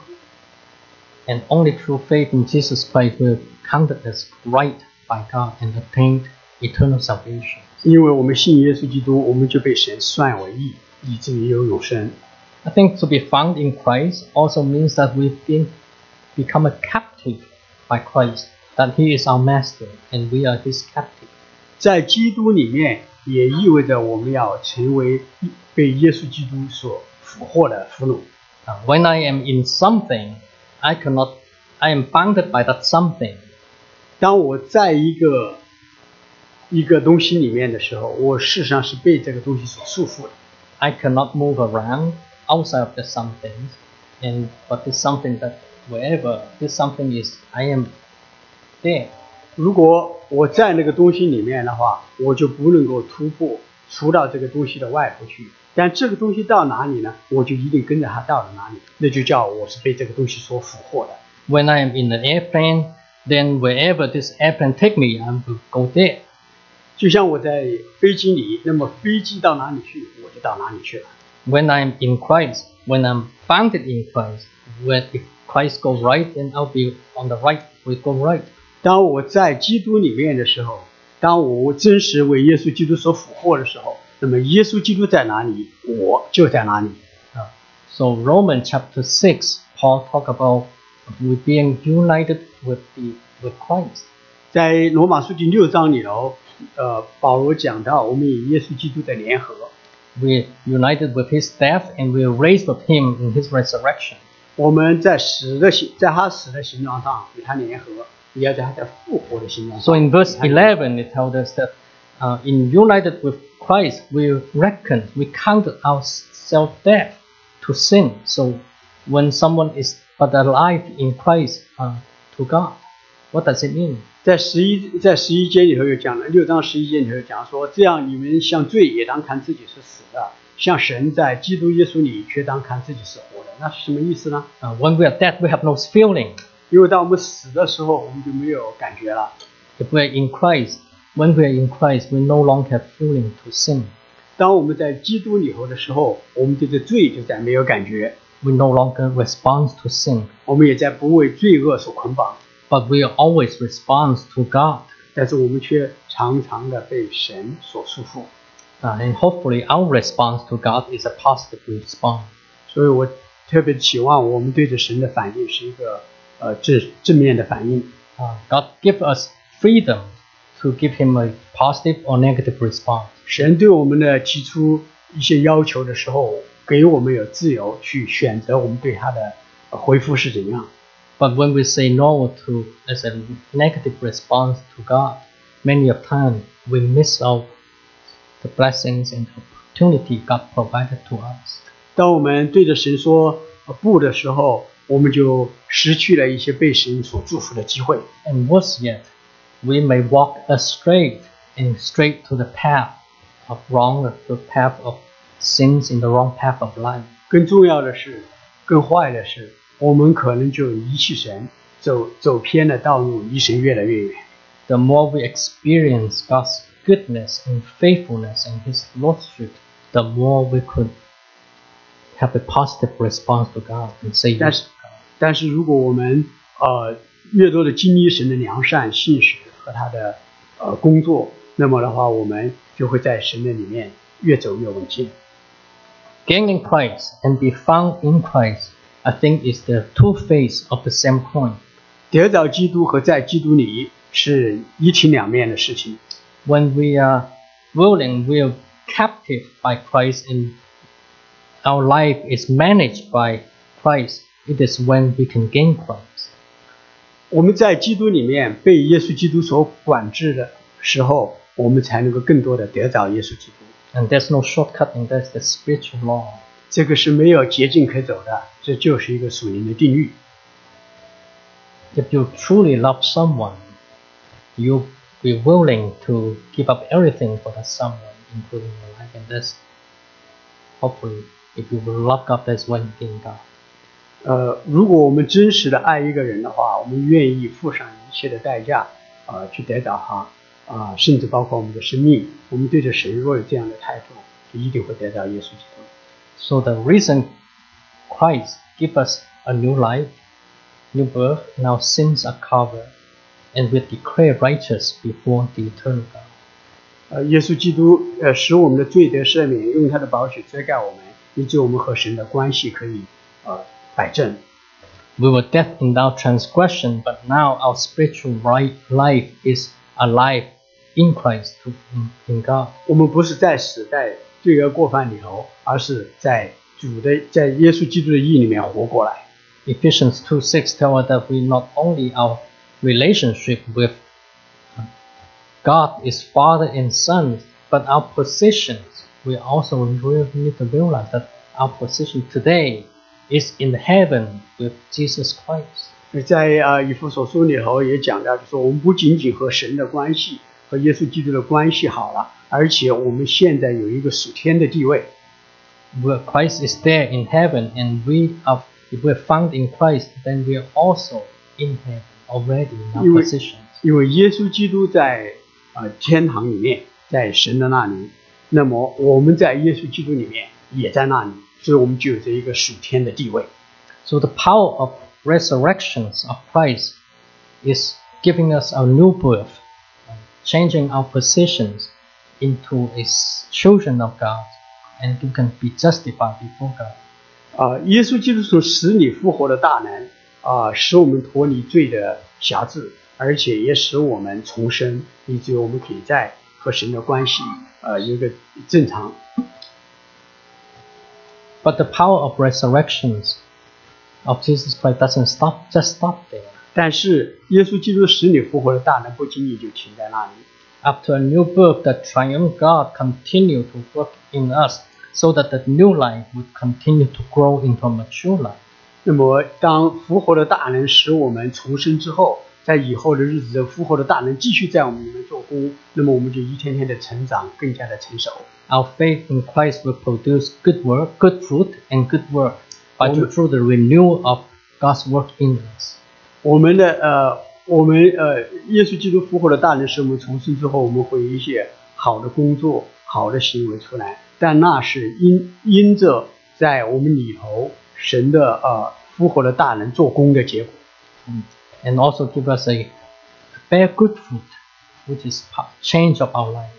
And only through faith in Jesus Christ we're counted as right by God and attained eternal salvation. 因为我们信耶稣基督，我们就被神算为义，以至于有永生。I think to be found in Christ also means that we've been become a captive by Christ, that He is our master and we are His captive. 在基督里面，也意味着我们要成为被耶稣基督所俘获的俘虏。 Uh, when I am in something, I cannot, I am bounded by that something. 当我在一个一个东西里面的时候，我事实上是被这个东西所束缚的。 I cannot move around outside of the something, and but this something that wherever this something is, I am there. 如果我在那个东西里面的话，我就不能够突破出到这个东西的外部去。但这个东西到哪里呢？我就一定跟着它到了哪里，那就叫我是被这个东西所俘获的。 When I am in an airplane, then wherever this airplane take me, I will go there. 就像我在飞机里，那么飞机到哪里去，我就到哪里去了。 When I'm in Christ, when I'm founded in Christ, when if Christ go right, then I'll be on the right. We go right. 当我在基督里面的时候，当我真实为耶稣基督所俘获的时候，那么耶稣基督在哪里，我就在哪里。 Uh, so Romans chapter six, Paul talk about we being united with the with Christ. 在罗马书第六章里头，呃，保罗讲到我们与耶稣基督的联合， We're united with His death, and we're raised with Him in His resurrection. 我们在死的形，在他死的形状上与他联合，也要在他的复活的形状上。 So in verse 与他联合 11, it tells us that uh, in united with Christ, we reckon, we counted our self-death to sin. So when someone is but alive in Christ uh, to God, what does it mean? 在十一在十一节里头又讲了，六章十一节里头讲说，这样你们像罪也当看自己是死的，像神在基督耶稣里却当看自己是活的。那是什么意思呢？Uh, when we are dead, we have no feeling. 因为当我们死的时候，我们就没有感觉了。If we are in Christ, when we are in Christ, we no longer have feeling to sin. 当我们在基督里头的时候，我们对这罪就再没有感觉，We no longer respond to sin, 我们也在不为罪恶所捆绑，but we always respond to God. 但是我们却常常的被神所束缚。 Uh, and hopefully, our response to God is a positive response. 所以我特别期望我们对着神的反应是一个呃正正面的反应。 Uh, God give us freedom to give Him a positive or negative response. 神对我们的提出一些要求的时候，给我们有自由去选择我们对他的呃回复是怎样。 But when we say no to as a negative response to God, many of time we miss out the blessings and opportunity God provided to us. 当我们对着神说呃不的时候，我们就失去了一些被神所祝福的机会。 And worse yet, we may walk astray and straight to the path of wrong, the path of sins in the wrong path of life. 更重要的是，更坏的是， 我们可能就离弃神，走走偏了道路，离神越来越远。 The more we experience God's goodness and faithfulness and His lordship, the more we could have a positive response to God and say yes. That's- 但是如果我们呃越多的经历神的良善、信实和他的呃工作，那么的话，我们就会在神的里面越走越稳健。 Gain in Christ and be found in Christ, I think, is the two faces of the same coin. 得着基督和在基督里是一体两面的事情。 When we are willing, we are captive by Christ and our life is managed by Christ. It is when we can gain Christ. 我们在基督里面被耶稣基督所管制的时候，我们才能够更多的得着耶稣基督。 And there's no shortcut in this, the spiritual law. 这个是没有捷径可走的，这就是一个属灵的定律。If you truly love someone, you'll be willing to give up everything for that someone, including your life. And that's hopefully, if you will love God, that's when you gain God. 呃，如果我们真实的爱一个人的话，我们愿意付上一切的代价，呃，去得到他，啊、甚至包括我们的生命。我们对着神若有这样的态度，就一定会得到耶稣基督。So the reason Christ give us a new life, new birth, and our sins are covered, and we're declared righteous before the eternal God. 呃，耶稣基督呃使我们的罪得赦免，用他的宝血遮盖我们，以致我们和神的关系可以呃摆正。 We were dead in our transgression, but now our spiritual right life is alive in Christ, to, in, in God. 我们不是在死在 罪恶过犯里头，而是在主的在耶稣基督的义里面活过来。Ephesians 2 6 tell us that we not only our relationship with uh, God is Father and Son, but our positions. We also really need to realize that our position today is in heaven with Jesus Christ. 在啊以弗所书里头也讲到，就说我们不仅仅和神的关系和耶稣基督的关系好了，而且我们现在有一个属天的地位。 Where Christ is there in heaven, and we are, if we're found in Christ, then we are also in heaven already in our 因为 positions. 因为耶稣基督在呃天堂里面，在神的那里，那么我们在耶稣基督里面也在那里，所以我们就有着一个属天的地位。 So the power of resurrections of Christ is giving us a new birth, uh, changing our positions into as children of God, and you can be justified before God. 啊、耶稣基督从死里复活的大能啊、使我们脱离罪的辖制，而且也使我们重生，以至于我们可以在和神的关系呃有一个正常。 But the power of resurrections of Jesus Christ doesn't stop just stop there. 但是耶稣基督死里复活的大能不仅仅就停在那里， After a new birth, the triumph God continue to work in us so that the new life would continue to grow into a mature life. 那么当复活的大能使我们重生之后，在以后的日子，这复活的大能继续在我们里面做工，那么我们就一天天的成长，更加的成熟。 Our faith in Christ will produce good work, good fruit, and good work by Amen. through the renewal of God's work in us. 我们的呃， 我们呃，耶稣基督复活的大能使我们重生之后，我们会有一些好的工作、好的行为出来，但那是因因着在我们里头神的呃复活的大能做工的结果。嗯 And also give us a bear good fruit, which is pa- change of our life.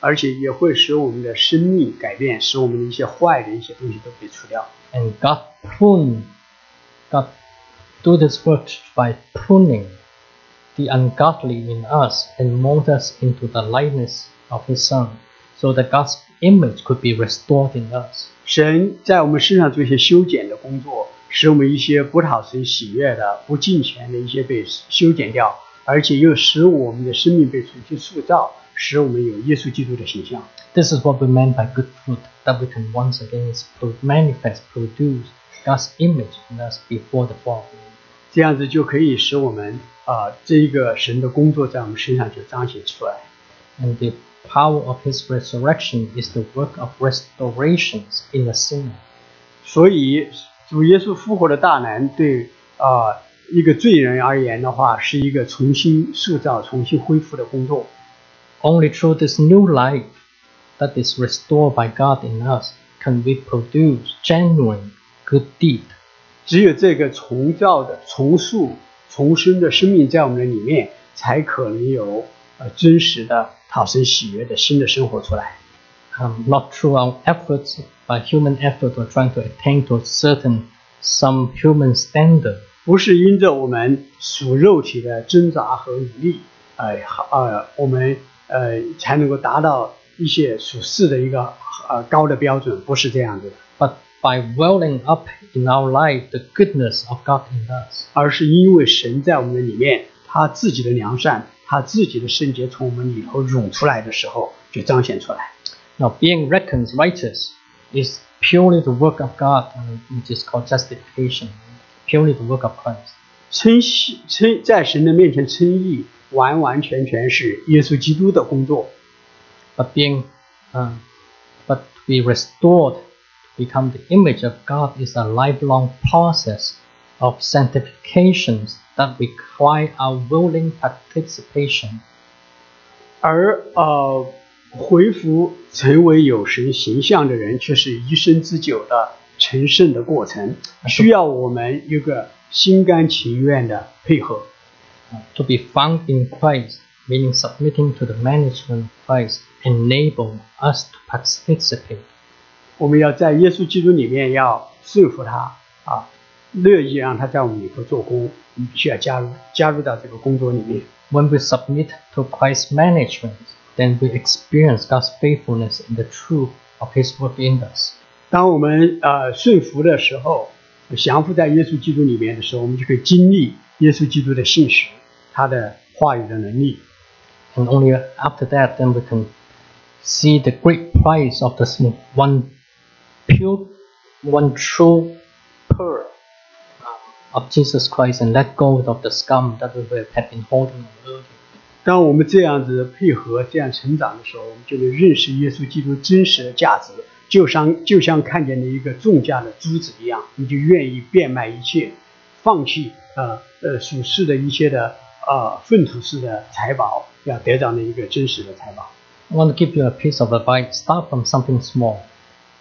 而且也会使我们的生命改变，使我们的一些坏的一些东西都被除掉。And God prune, God do this work by pruning the ungodly in us and mold us into the likeness of His Son, so that God's image could be restored in us. 神在我们身上做一些修剪的工作，使我们一些不讨神喜悦的、不敬虔的一些被修剪掉，而且又使我们的生命被重新塑造，使我们有耶稣基督的形象。 This is what we meant by good fruit, that we can once again pro- manifest, produce God's image in us before the fall. 这样子就可以使我们 啊、这一个神的工作在我们身上就彰显出来。 And the power of His resurrection is the work of restorations in the sinner. 所以主耶稣复活的大能对啊、一个罪人而言的话，是一个重新塑造、重新恢复的工作。 Only through this new life that is restored by God in us can we produce genuine good deed. 只有这个重造的、重塑、 重生的生命在我们的里面，才可能有呃真实的讨神喜悦的新的生活出来。Um, not through our efforts, by human effort or trying to attain to a certain some human standard, 不是因着我们属肉体的挣扎和努力，呃呃，我们呃才能够达到一些属世的一个呃高的标准，不是这样子的。but by welling up in our life the goodness of God in us. 而是因为神在我们的里面，他自己的良善，他自己的圣洁从我们里头涌出来的时候，就彰显出来。 Now, being reckoned righteous is purely the work of God, uh, which is called justification, purely the work of Christ. 称义称在神的面前称义，完完全全是耶稣基督的工作。 But being, uh, but to be restored to become the image of God is a lifelong process of sanctifications that require our willing participation. 而呃，恢复成为有神形象的人，却是一生之久的成圣的过程，需要我们有个心甘情愿的配合。 Uh, to be found in Christ, meaning submitting to the management of Christ, enable us to participate. 我们要在耶稣基督里面要顺服他啊，乐意让他在我们里头做工，我们必须要加入加入到这个工作里面。When we submit to Christ's management, then we experience God's faithfulness in the truth of His work in us. 当我们呃顺服的时候，降服在耶稣基督里面的时候，我们就可以经历耶稣基督的信实，他的话语的能力。And only after that, then we can see the great price of the sin- one pure, one true pearl um, of Jesus Christ and let go of the scum that we have been holding on earlier. 当我们这样子配合、这样成长的时候，我们就能认识耶稣基督真实的价值，就像就像看见了一个重价的珠子一样，你就愿意变卖一切，放弃呃呃属世的一些的呃粪土式的财宝，要得到那一个真实的财宝。 I want to give you a piece of advice. Start from something small.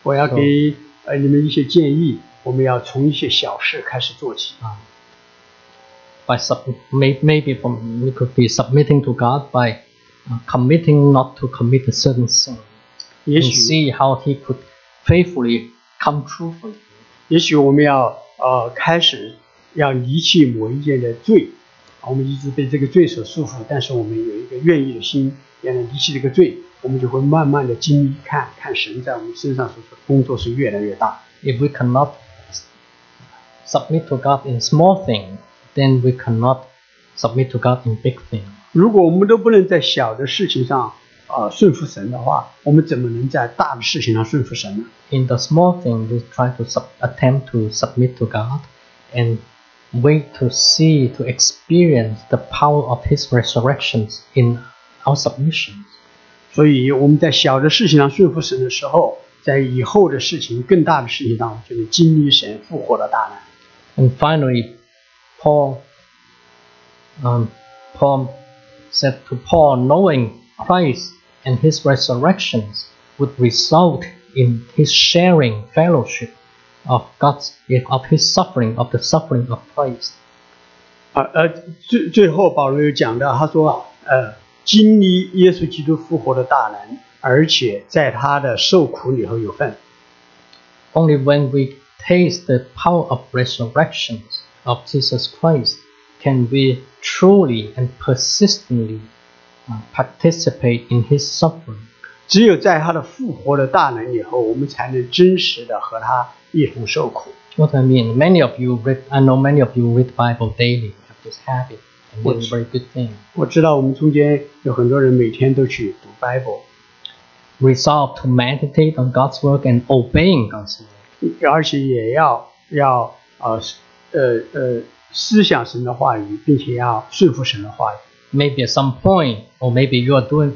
我要给呃你们一些建议，我们要从一些小事开始做起。Um, by sub, may, maybe from we could be submitting to God by uh, committing not to commit a certain sin 也许 see how He could faithfully come true for you. 也许我们要呃开始要离弃某一件的罪，我们一直被这个罪所束缚，但是我们有一个愿意的心，要能离弃这个罪，我们就会慢慢的经历看看神在我们身上所做的工作是越来越大。 If we cannot s- submit to God in small things, then we cannot submit to God in big things. 如果我们都不能在小的事情上啊、呃顺服神的话，我们怎么能在大的事情上顺服神呢？ In the small thing, we try to sub- attempt to submit to God and wait to see, to experience the power of His resurrections in our submissions. 所以我们在小的事情上顺服神的时候，在以后的事情、更大的事情上，我们就能经历神复活的大能。 And finally, Paul, um, Paul said to Paul, knowing Christ and His resurrections would result in his sharing fellowship of God's of His suffering, of the suffering of Christ. 啊呃，最最后保罗有讲到，他说呃， 经历耶稣基督复活的大能，而且在他的受苦里头有份。 Only when we taste the power of resurrections of Jesus Christ can we truly and persistently uh, participate in His suffering. 只有在他的复活的大能以后，我们才能真实的和他一同受苦。 What I mean, many of you read, I know many of you read Bible daily, have this habit, and it's a very good thing. 我知道我们中间有很多人每天都去读 Bible， Resolve to meditate on God's work and obeying God's word. 而且也要要呃呃呃思想神的话语，并且要顺服神的话语。 Maybe at some point, or maybe you are doing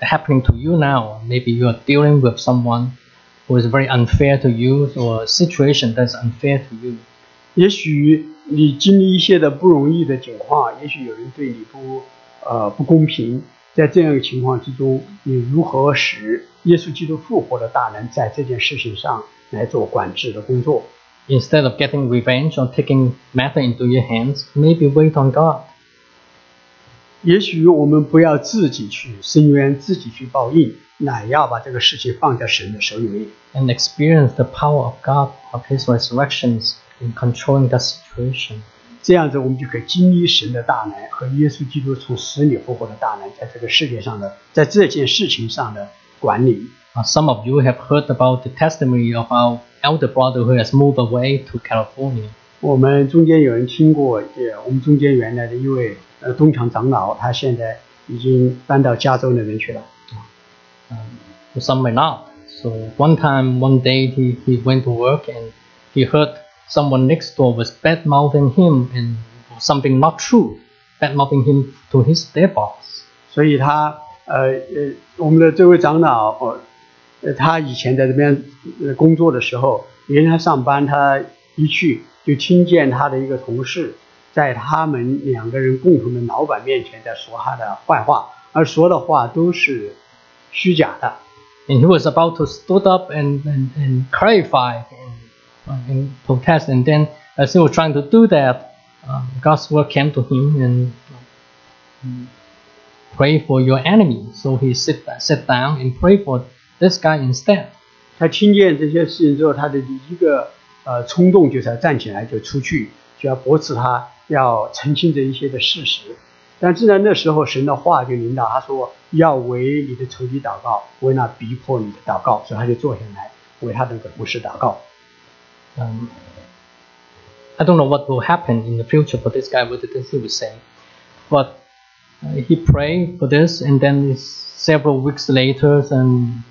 happening to you now, or maybe you are dealing with someone who is very unfair to you, or a situation that's unfair to you. 也许 你经历一些的不容易的情况，也许有人对你不呃不公平，在这样一个情况之中，你如何使耶稣基督复活的大能在这件事情上来做管制的工作？Instead of getting revenge or taking matter into your hands, maybe wait on God. 也许我们不要自己去伸冤，自己去报应，乃要把这个事情放在神的手里面。and experience the power of God, of His resurrections in controlling that situation. 这样子，我们就可以经历神的大能和耶稣基督从死里复活的大能，在这个世界上的，在这件事情上的管理。 Uh, some of you have heard about the testimony of our elder brother who has moved away to California. 我们中间有人听过，也我们中间原来的一位呃东厂长老，他现在已经搬到加州那边去了。 Um, some may not. So one time, one day, he, he went to work and he heard someone next door was bad mouthing him and something not true, bad mouthing him to his their boss. 所以他呃呃，我们的这位长老，呃，呃他以前在这边呃工作的时候，有一天他上班，他一去就听见他的一个同事在他们两个人共同的老板面前在说他的坏话，而说的话都是虚假的。 And he was about to stood up and, and, and clarify and, and protest. And then as he was trying to do that, um, God's word came to him and um, pray for your enemy. So he sit, sat down and pray for this guy instead. 他听见这些事情之后，他的一个呃冲动就是要站起来就出去，就要驳斥他，要澄清这一些的事实。但是在那时候，神的话就领导他说要为你的仇敌祷告，为那逼迫你的祷告，所以他就坐下来为他的那个同事祷告。 um, I don't know what will happen in the future for this guy, what he would say. But uh, he prayed for this, and then several weeks later, and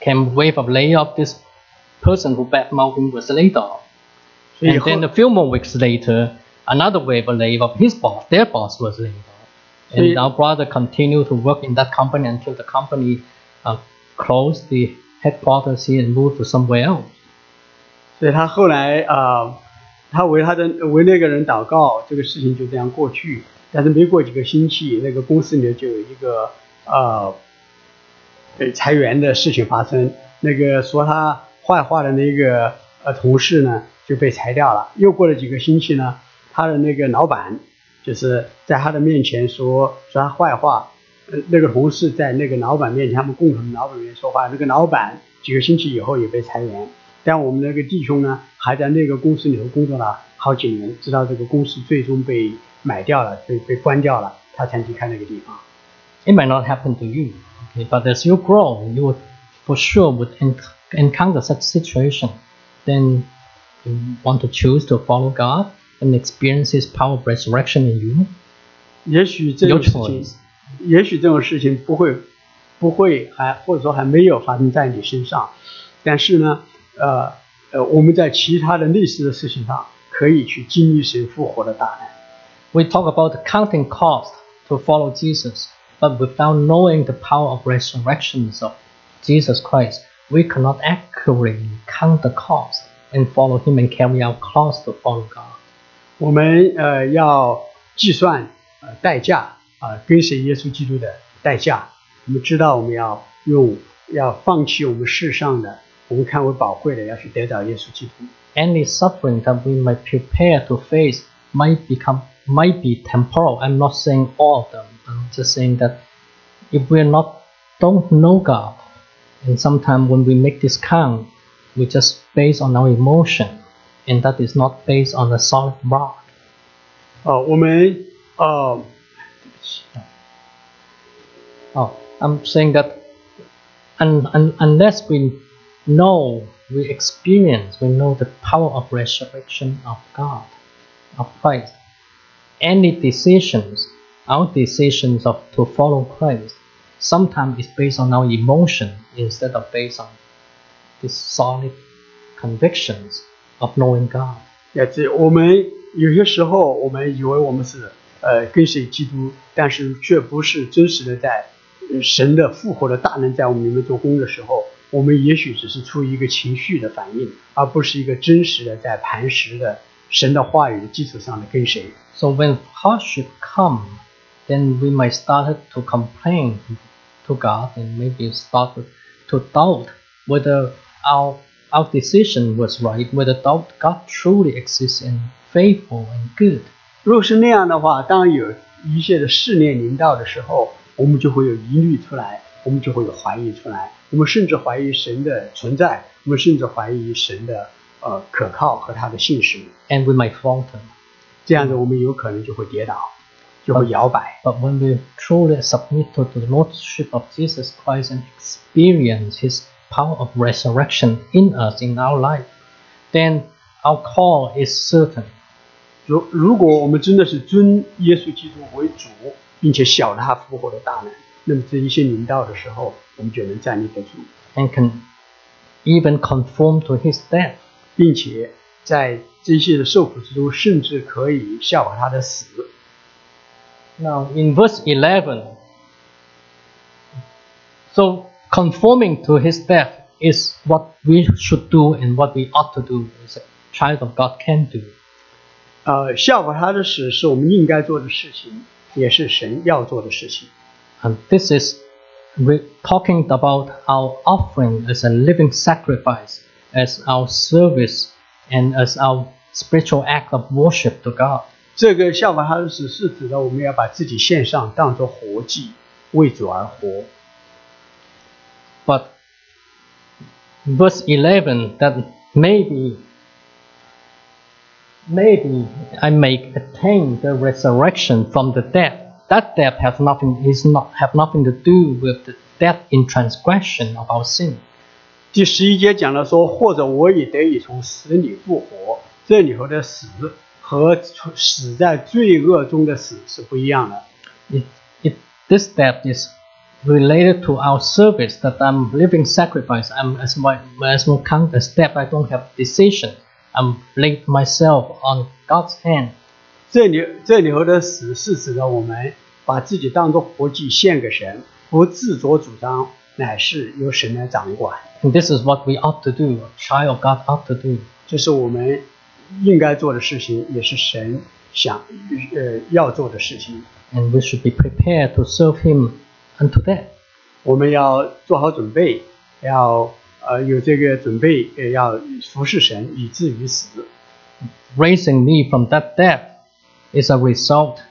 came wave of layoff. This person who badmouthed him was laid off. And then a few more weeks later, another wave of layoff. His boss, their boss, was laid off. So and our brother continued to work in that company until the company uh, closed the headquarters here and moved to somewhere else. 所以他后来啊、呃他为他的为那个人祷告，这个事情就这样过去。但是没过几个星期，那个公司里面就有一个呃，被裁员的事情发生。那个说他坏话的那个呃同事呢就被裁掉了。又过了几个星期呢，他的那个老板就是在他的面前说说他坏话，呃那个同事在那个老板面前，他们共同的老板面前说话，那个老板几个星期以后也被裁员。但我们那个弟兄呢，还在那个公司里头工作了好几年，直到这个公司最终被买掉了，被被关掉了，他才离开那个地方。 It might not happen to you, okay, but as you grow, you would for sure would en- encounter such situation. Then you want to choose to follow God and experience His power of resurrection in you. 也许这 Your 种事情 choice.，也许这种事情不会，不会还或者说还没有发生在你身上，但是呢， 呃呃，我们在其他的类似的事情上可以去经历神复活的大能。We talk about counting cost to follow Jesus, but without knowing the power of resurrections of Jesus Christ, we cannot accurately count the cost and follow Him and carry out cost to follow God. 我们呃要计算呃代价啊、跟随耶稣基督的代价。我们知道我们要用要放弃我们世上的，我们看为宝贵的，要去得到耶稣基督。 any suffering that we might prepare to face might become might be temporal. I'm not saying all of them. I'm just saying that if we're not don't know God, and sometimes when we make this count, we just based on our emotion, and that is not based on a solid rock. 哦、我们呃 Oh, I'm saying that un, un, unless we know, we experience, we know the power of resurrection of God, of Christ, any decisions, our decisions of to follow Christ, sometimes is based on our emotion instead of based on the solid convictions of knowing God. 也这我们有些时候我们以为我们是呃跟随基督，但是却不是真实的在呃神的复活的大能在我们里面做工的时候， 我们也许只是出于一个情绪的反应，而不是一个真实的在磐石的神的话语的基础上的跟随。So when hardship come, then we might start to complain to God and maybe start to doubt whether our our decision was right, whether doubt God truly exists and faithful and good. 如果是那样的话，当有一切的试炼临到的时候，我们就会有疑虑出来，我们就会有怀疑出来，我们甚至怀疑神的存在，我们甚至怀疑神的呃可靠和他的信实。 And we might falter. 这样子，我们有可能就会跌倒，就会摇摆。 But when we truly submit to the Lordship of Jesus Christ and experience His power of resurrection in us in our life, then our call is certain. 如如果我们真的是尊耶稣基督为主，并且晓得他复活的大能，那么这一些临到的时候， 我们就能站立得住， and can even conform to his death. 并且在这些的受苦之中，甚至可以效法他的死。 Now, in verse 11, so conforming to his death is what we should do and what we ought to do as a child of God can do. 呃，效法他的死是我们应该做的事情，也是神要做的事情。 And this is re- talking about our offering as a living sacrifice, as our service, and as our spiritual act of worship to God. 这个效法他的死是指的我们要把自己献上，当作活祭，为主而活。 But verse 11 that maybe maybe I may attain the resurrection from the dead. That death has nothing is not have nothing to do with the death in transgression of our sin. 第十一节讲了说，或者我也得以从死里复活。这里头的死和死在罪恶中的死是不一样的。 It, it, this death is related to our service that I'm living sacrifice. I'm as my as no count as death. I don't have decision. I'm laid myself on God's hand. 这里这里头的死是指的我们把自己当作活祭献给神，不自作主张，乃是由神来掌管。And this is what we ought to do, child of God ought to do. 这是我们应该做的事情，也是神想呃要做的事情。And we should be prepared to serve Him unto death. 我们要做好准备，要呃有这个准备，也要服侍神，以至于死。Raising me from that death is a result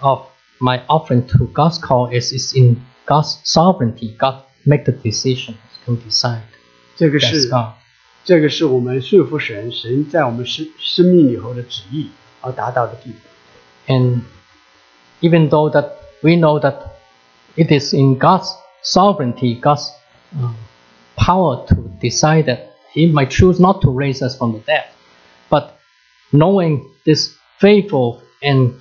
of my offering to God's call is, is in God's sovereignty. God make the decisions, can decide. 这个 That's 是 God. 这个是我们顺服神，神在我们生生命里头的旨意而达到的地步。 And even though that we know that it is in God's sovereignty, God's um, power to decide that He might choose not to raise us from the dead, but knowing this faithful and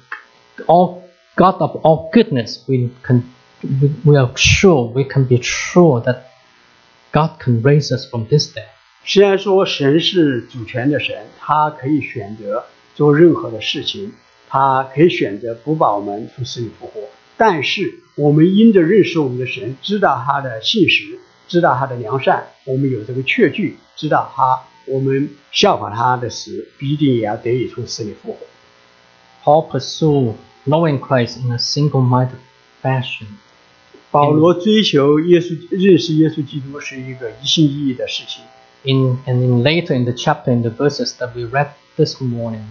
all God of all goodness, we can we, we are sure we can be sure that God can raise us from this day. 虽然说神是主权的神，他可以选择做任何的事情，他可以选择不把我们从死里复活，但是我们因着认识我们的神，知道他的信实，知道他的良善，我们有这个确据，知道他，我们效法他的死，必定也要得以从死里复活。Paul pursued knowing Christ in a single-minded fashion. 保罗追求耶稣，认识耶稣基督是一个一心一意的事情。 In and in later in the chapter in the verses that we read this morning,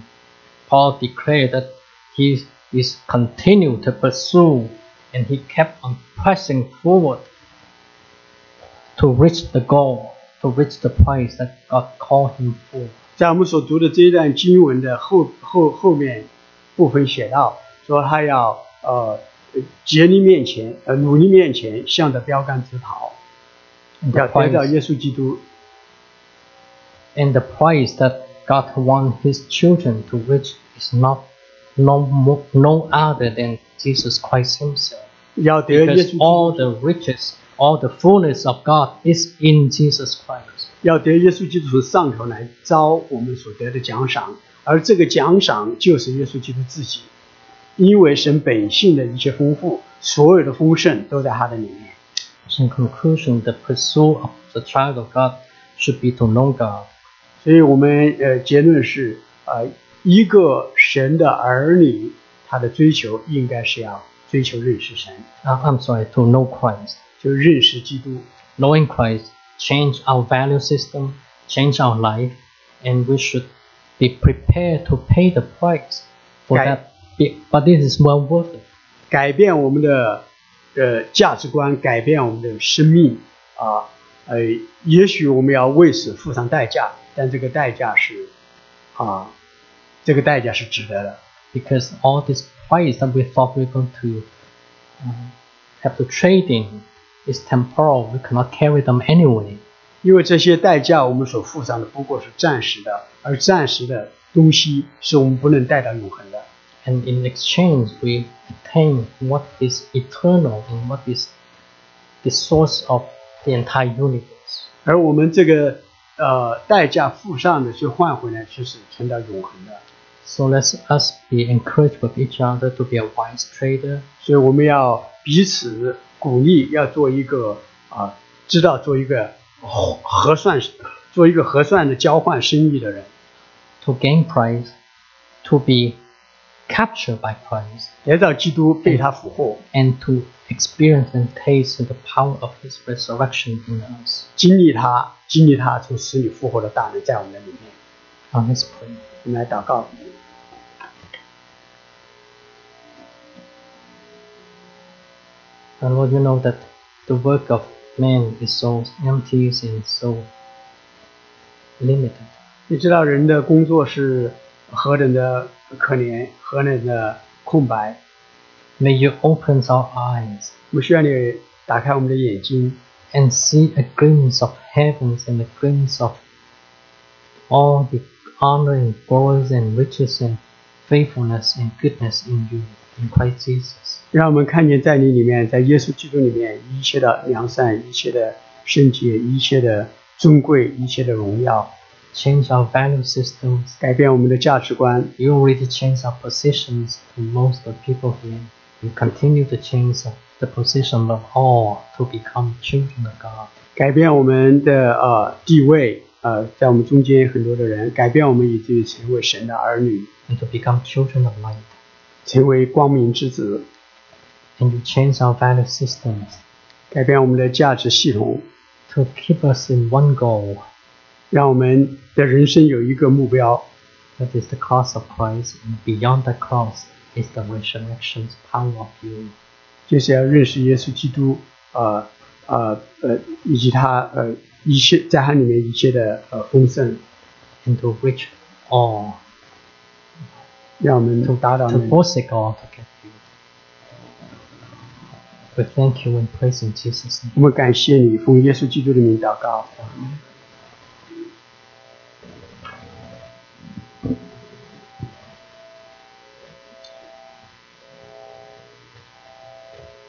Paul declared that he is continued to pursue and he kept on pressing forward to reach the goal, to reach the prize that God called him for. 在我们所读的这一段经文的后后后面 部分写到，说他要呃竭力面前，呃努力面前，向着标杆直跑， And the 要得到 prize, 耶稣基督。 and the prize that God wants his children to reach is not no, mo- no other than Jesus Christ himself. 要得耶稣 Because 基 all 督， the riches, all the fullness of God is in Jesus Christ. 要得耶稣基督从上头来招我们所得的奖赏， 而这个奖赏就是耶稣基督自己，因为神本性的一切丰富，所有的丰盛都在他的里面。So in conclusion, the pursuit of the child of God should be to know God. 所以我们呃结论是，呃，一个神的儿女，他的追求应该是要追求认识神，Uh, I'm sorry, to know Christ. 就认识基督。Knowing Christ change our value system, change our life, and we should be prepared to pay the price for Right. that. Be- But this is well worth it. 改变我们的呃价值观，改变我们的生命啊，呃，也许我们要为此付上代价，但这个代价是啊，这个代价是值得的。 because all this price that we thought we were going to uh, have to trade in is temporal. We cannot carry them anyway. 因为这些代价我们所付上的不过是暂时的，而暂时的东西是我们不能带到永恒的。And in exchange, we attain what is eternal and what is the source of the entire universe. 而我们这个呃代价付上的，就换回来就是存到永恒的。So let us be encouraged with each other to be a wise trader. 所以我们要彼此鼓励，要做一个啊、知道做一个核算做一个核算的交换生意的人。To gain Christ, to be captured by Christ. 来到基督被他俘获。And to experience and taste the power of His resurrection in us. 经历他，经历他从死里复活的大能在我们的里面。啊，Let's pray. 我们来祷告。And Lord, you know that the work of man is so empty and so limited. 你知道人的工作是何等的可怜，何等的空白。 May you open our eyes 我们需要你打开我们的眼睛， and see a glimpse of heavens and a glimpse of all the honor and glories and riches and faithfulness and goodness in you, in Christ Jesus. 让我们看见在你里面，在耶稣基督里面一切的良善，一切的圣洁，一切的尊贵，一切的荣耀， Change our value systems. 改变我们的价值观， You already changed our positions to most of the people here. You continue to change the position of all to become children of God. 改变我们的呃地位，呃，在我们中间很多的人，改变我们以至于成为神的儿女， and to become children of light. 成为光明之子， And you change our value systems 改变我们的价值系统， to keep us in one goal, 让我们的人生有一个目标， that is the cross of Christ, and beyond the cross is the resurrection's power of you. 就是要认识耶稣基督，呃呃呃，以及他呃一切在他里面一切的呃丰盛， and to reach all, 让我们 to, 达到 to 那里。forsake all to get you. We thank you and praise in Jesus' name. 我们感谢你，奉耶稣基督的名祷告。